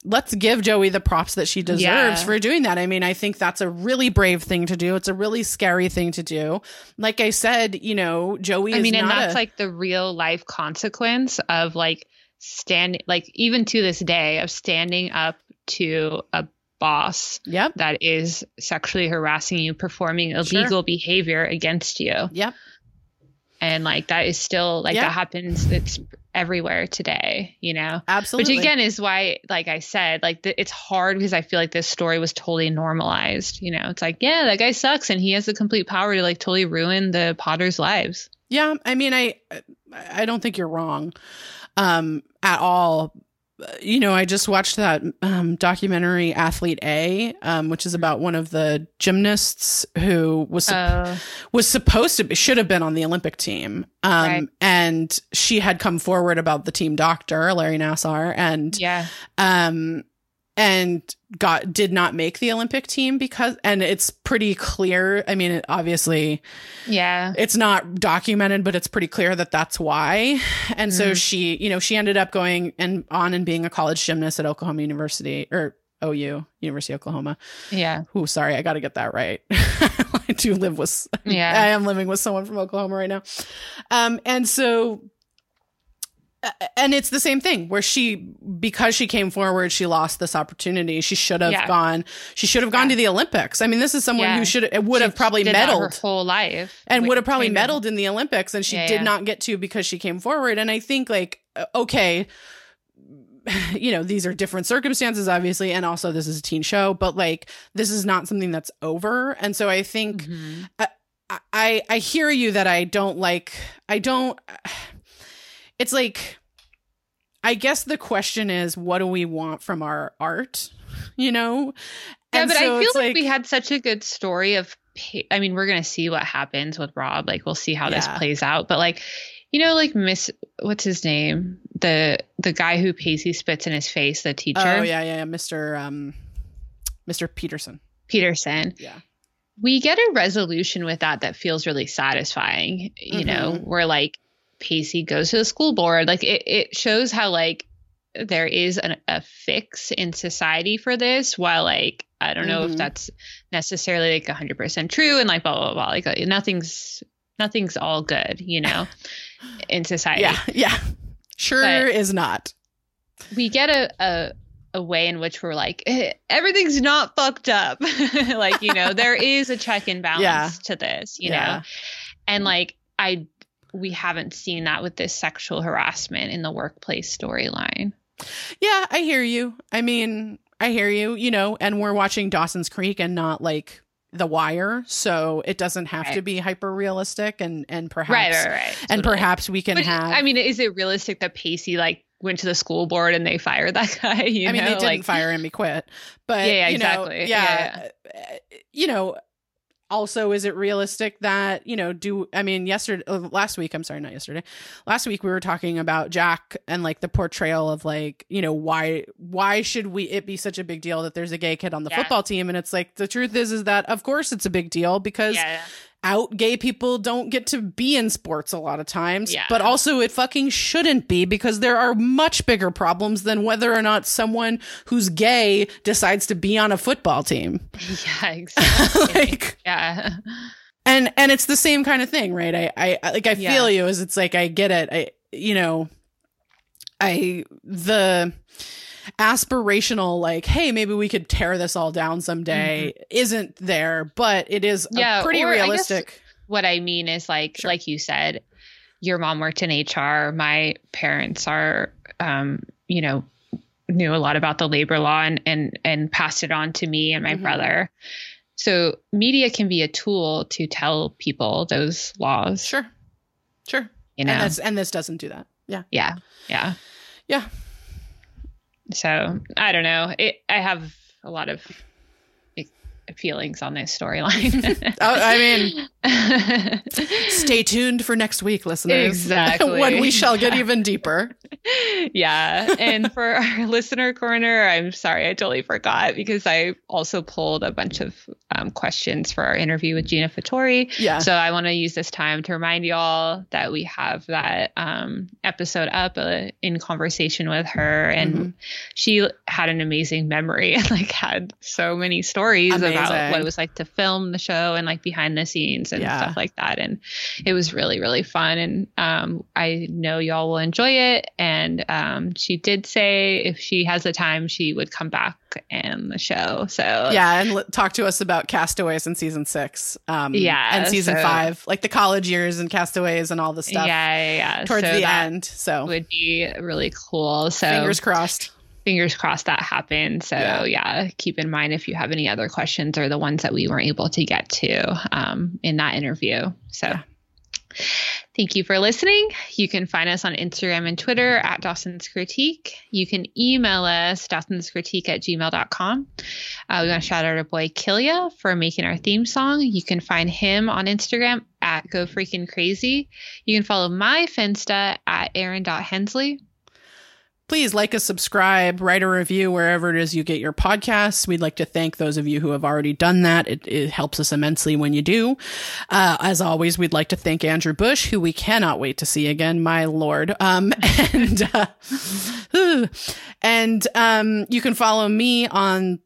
let's give Joey the props that she deserves Yeah. for doing that. I mean, I think that's a really brave thing to do. It's a really scary thing to do. Like I said, you know, Joey I is mean, and that's a- like the real life consequence of like standing, like even to this day, of standing up to a boss Yep. that is sexually harassing you, performing illegal behavior against you. Yep. And like that is still like Yeah. that happens. It's everywhere today, you know? Absolutely. Which again is why, like I said, like the, it's hard because I feel like this story was totally normalized. You know, it's like, yeah, that guy sucks, and he has the complete power to like totally ruin the Potters' lives. Yeah, I mean, I I don't think you're wrong um, at all. You know, I just watched that um, documentary Athlete A, um, which is about one of the gymnasts who was Uh, was supposed to be should have been on the Olympic team, um, Right. and she had come forward about the team doctor Larry Nassar, and yeah, um and got did not make the olympic team because and it's pretty clear i mean it obviously yeah, it's not documented but it's pretty clear that that's why. And so Mhm. she you know she ended up going and on and being a college gymnast at oklahoma university or ou university of oklahoma. Yeah, Ooh, sorry i gotta get that right. I do live with yeah, i am living with someone from oklahoma right now. Um and so and it's the same thing where she because she came forward she lost this opportunity she should have Yeah. gone she should have gone Yeah. to the olympics i mean this is someone Yeah. who should it would She have probably that her medaled whole life, and like, would have probably came in- medaled in the olympics and she did not get to because she came forward and i think like uh, okay you know these are different circumstances obviously and also this is a teen show but like this is not something that's over and so i think Mhm. I I hear you that I don't like I don't it's like I guess the question is what do we want from our art, you know? Yeah, And but so I feel it's like, we had such a good story of pa- I mean, we're gonna see what happens with Rob. Like, we'll see how this plays out. But like, you know, like Miss, what's his name? The the guy who Pacey spits in his face, the teacher, Oh yeah, yeah, yeah, Mr. Um, Mr. Peterson. Peterson. Yeah. we get a resolution with that that feels really satisfying. You know, we're like Pacey goes to the school board. Like it, it shows how like there is an, a fix in society for this. While like I don't know Mhm. if that's necessarily like hundred percent true, and like blah blah blah. Like uh, nothing's nothing's all good. You know, in society. Yeah, yeah. Sure But- is not. we get a, a a way in which we're like eh, everything's not fucked up like you know there is a check and balance Yeah. to this you Yeah. know and like i we haven't seen that with this sexual harassment in the workplace storyline Yeah, I hear you. I mean, I hear you, you know, and we're watching Dawson's Creek and not like The Wire, so it doesn't have to be hyper realistic and and perhaps right right right and totally. perhaps we can But, have i mean is it realistic that pacey like went to the school board and they fired that guy you I mean, know? they didn't like fire him; he quit. But Yeah, yeah, you know, exactly. yeah, uh, you know. Also, is it realistic that you know? Do I mean yesterday, uh, last week? I'm sorry, not yesterday. Last week we were talking about Jack and like the portrayal of like you know why why should we it be such a big deal that there's a gay kid on the Yeah. football team? And it's like the truth is is that of course it's a big deal because yeah out gay people don't get to be in sports a lot of times. Yeah. But also it fucking shouldn't be because there are much bigger problems than whether or not someone who's gay decides to be on a football team. yeah exactly like yeah and and it's the same kind of thing, right? I I like I Yeah. feel you as it's like I get it. I you know I the aspirational like hey maybe we could tear this all down someday isn't there but it is a Mm-hmm. Yeah, pretty or I realistic what I mean is like Sure. like you said, your mom worked in HR. My parents are um, you know, knew a lot about the labor law and and and passed it on to me and my Mhm. brother. So media can be a tool to tell people those laws. sure sure You know. and this and this doesn't do that yeah yeah. Yeah. yeah So I don't know. It I have a lot of feelings on this storyline. Oh, I mean, stay tuned for next week, listeners. Exactly. when we shall get even deeper. yeah. And for our listener corner, I'm sorry, I totally forgot because I also pulled a bunch of um, questions for our interview with Gina Fattore. Yeah. So I want to use this time to remind y'all that we have that um, episode up uh, in conversation with her, and Mhm. she had an amazing memory and like had so many stories about what it was like to film the show and like behind the scenes and Yeah. stuff like that. And it was really really fun, and um, I know y'all will enjoy it. And um, she did say if she has the time, she would come back and the show. So yeah, and l- talk to us about Castaways in season six. Um, Yeah, and season so- five, like the college years and Castaways and all the stuff yeah, yeah, yeah. towards So the end. So would be really cool. So fingers crossed. Fingers crossed that happens. So Yeah. yeah. keep in mind if you have any other questions or the ones that we weren't able to get to um, in that interview. So Yeah. thank you for listening. You can find us on Instagram and Twitter at Dawson's Critique. You can email us Dawson's Critique at gmail.com. Uh, we want to shout out our boy Killia for making our theme song. You can find him on Instagram at Go Freaking Crazy. You can follow my Finsta at Erin.Hensley. Please like us, subscribe, write a review wherever it is you get your podcasts. We'd like to thank those of you who have already done that. It, it helps us immensely when you do. Uh, as always, we'd like to thank Andrew Bush, who we cannot wait to see again, my lord. Um, and, uh, and, um, you can follow me on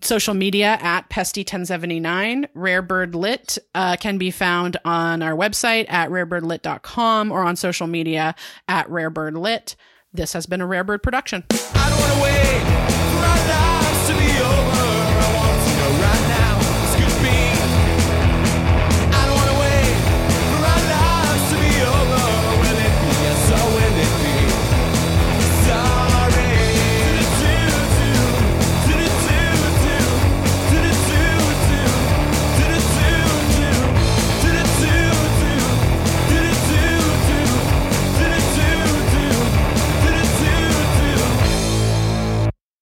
social media at pesty1079 rarebird lit uh, can be found on our website at rarebirdlit.com or on social media at rarebirdlit this has been a Rare Bird production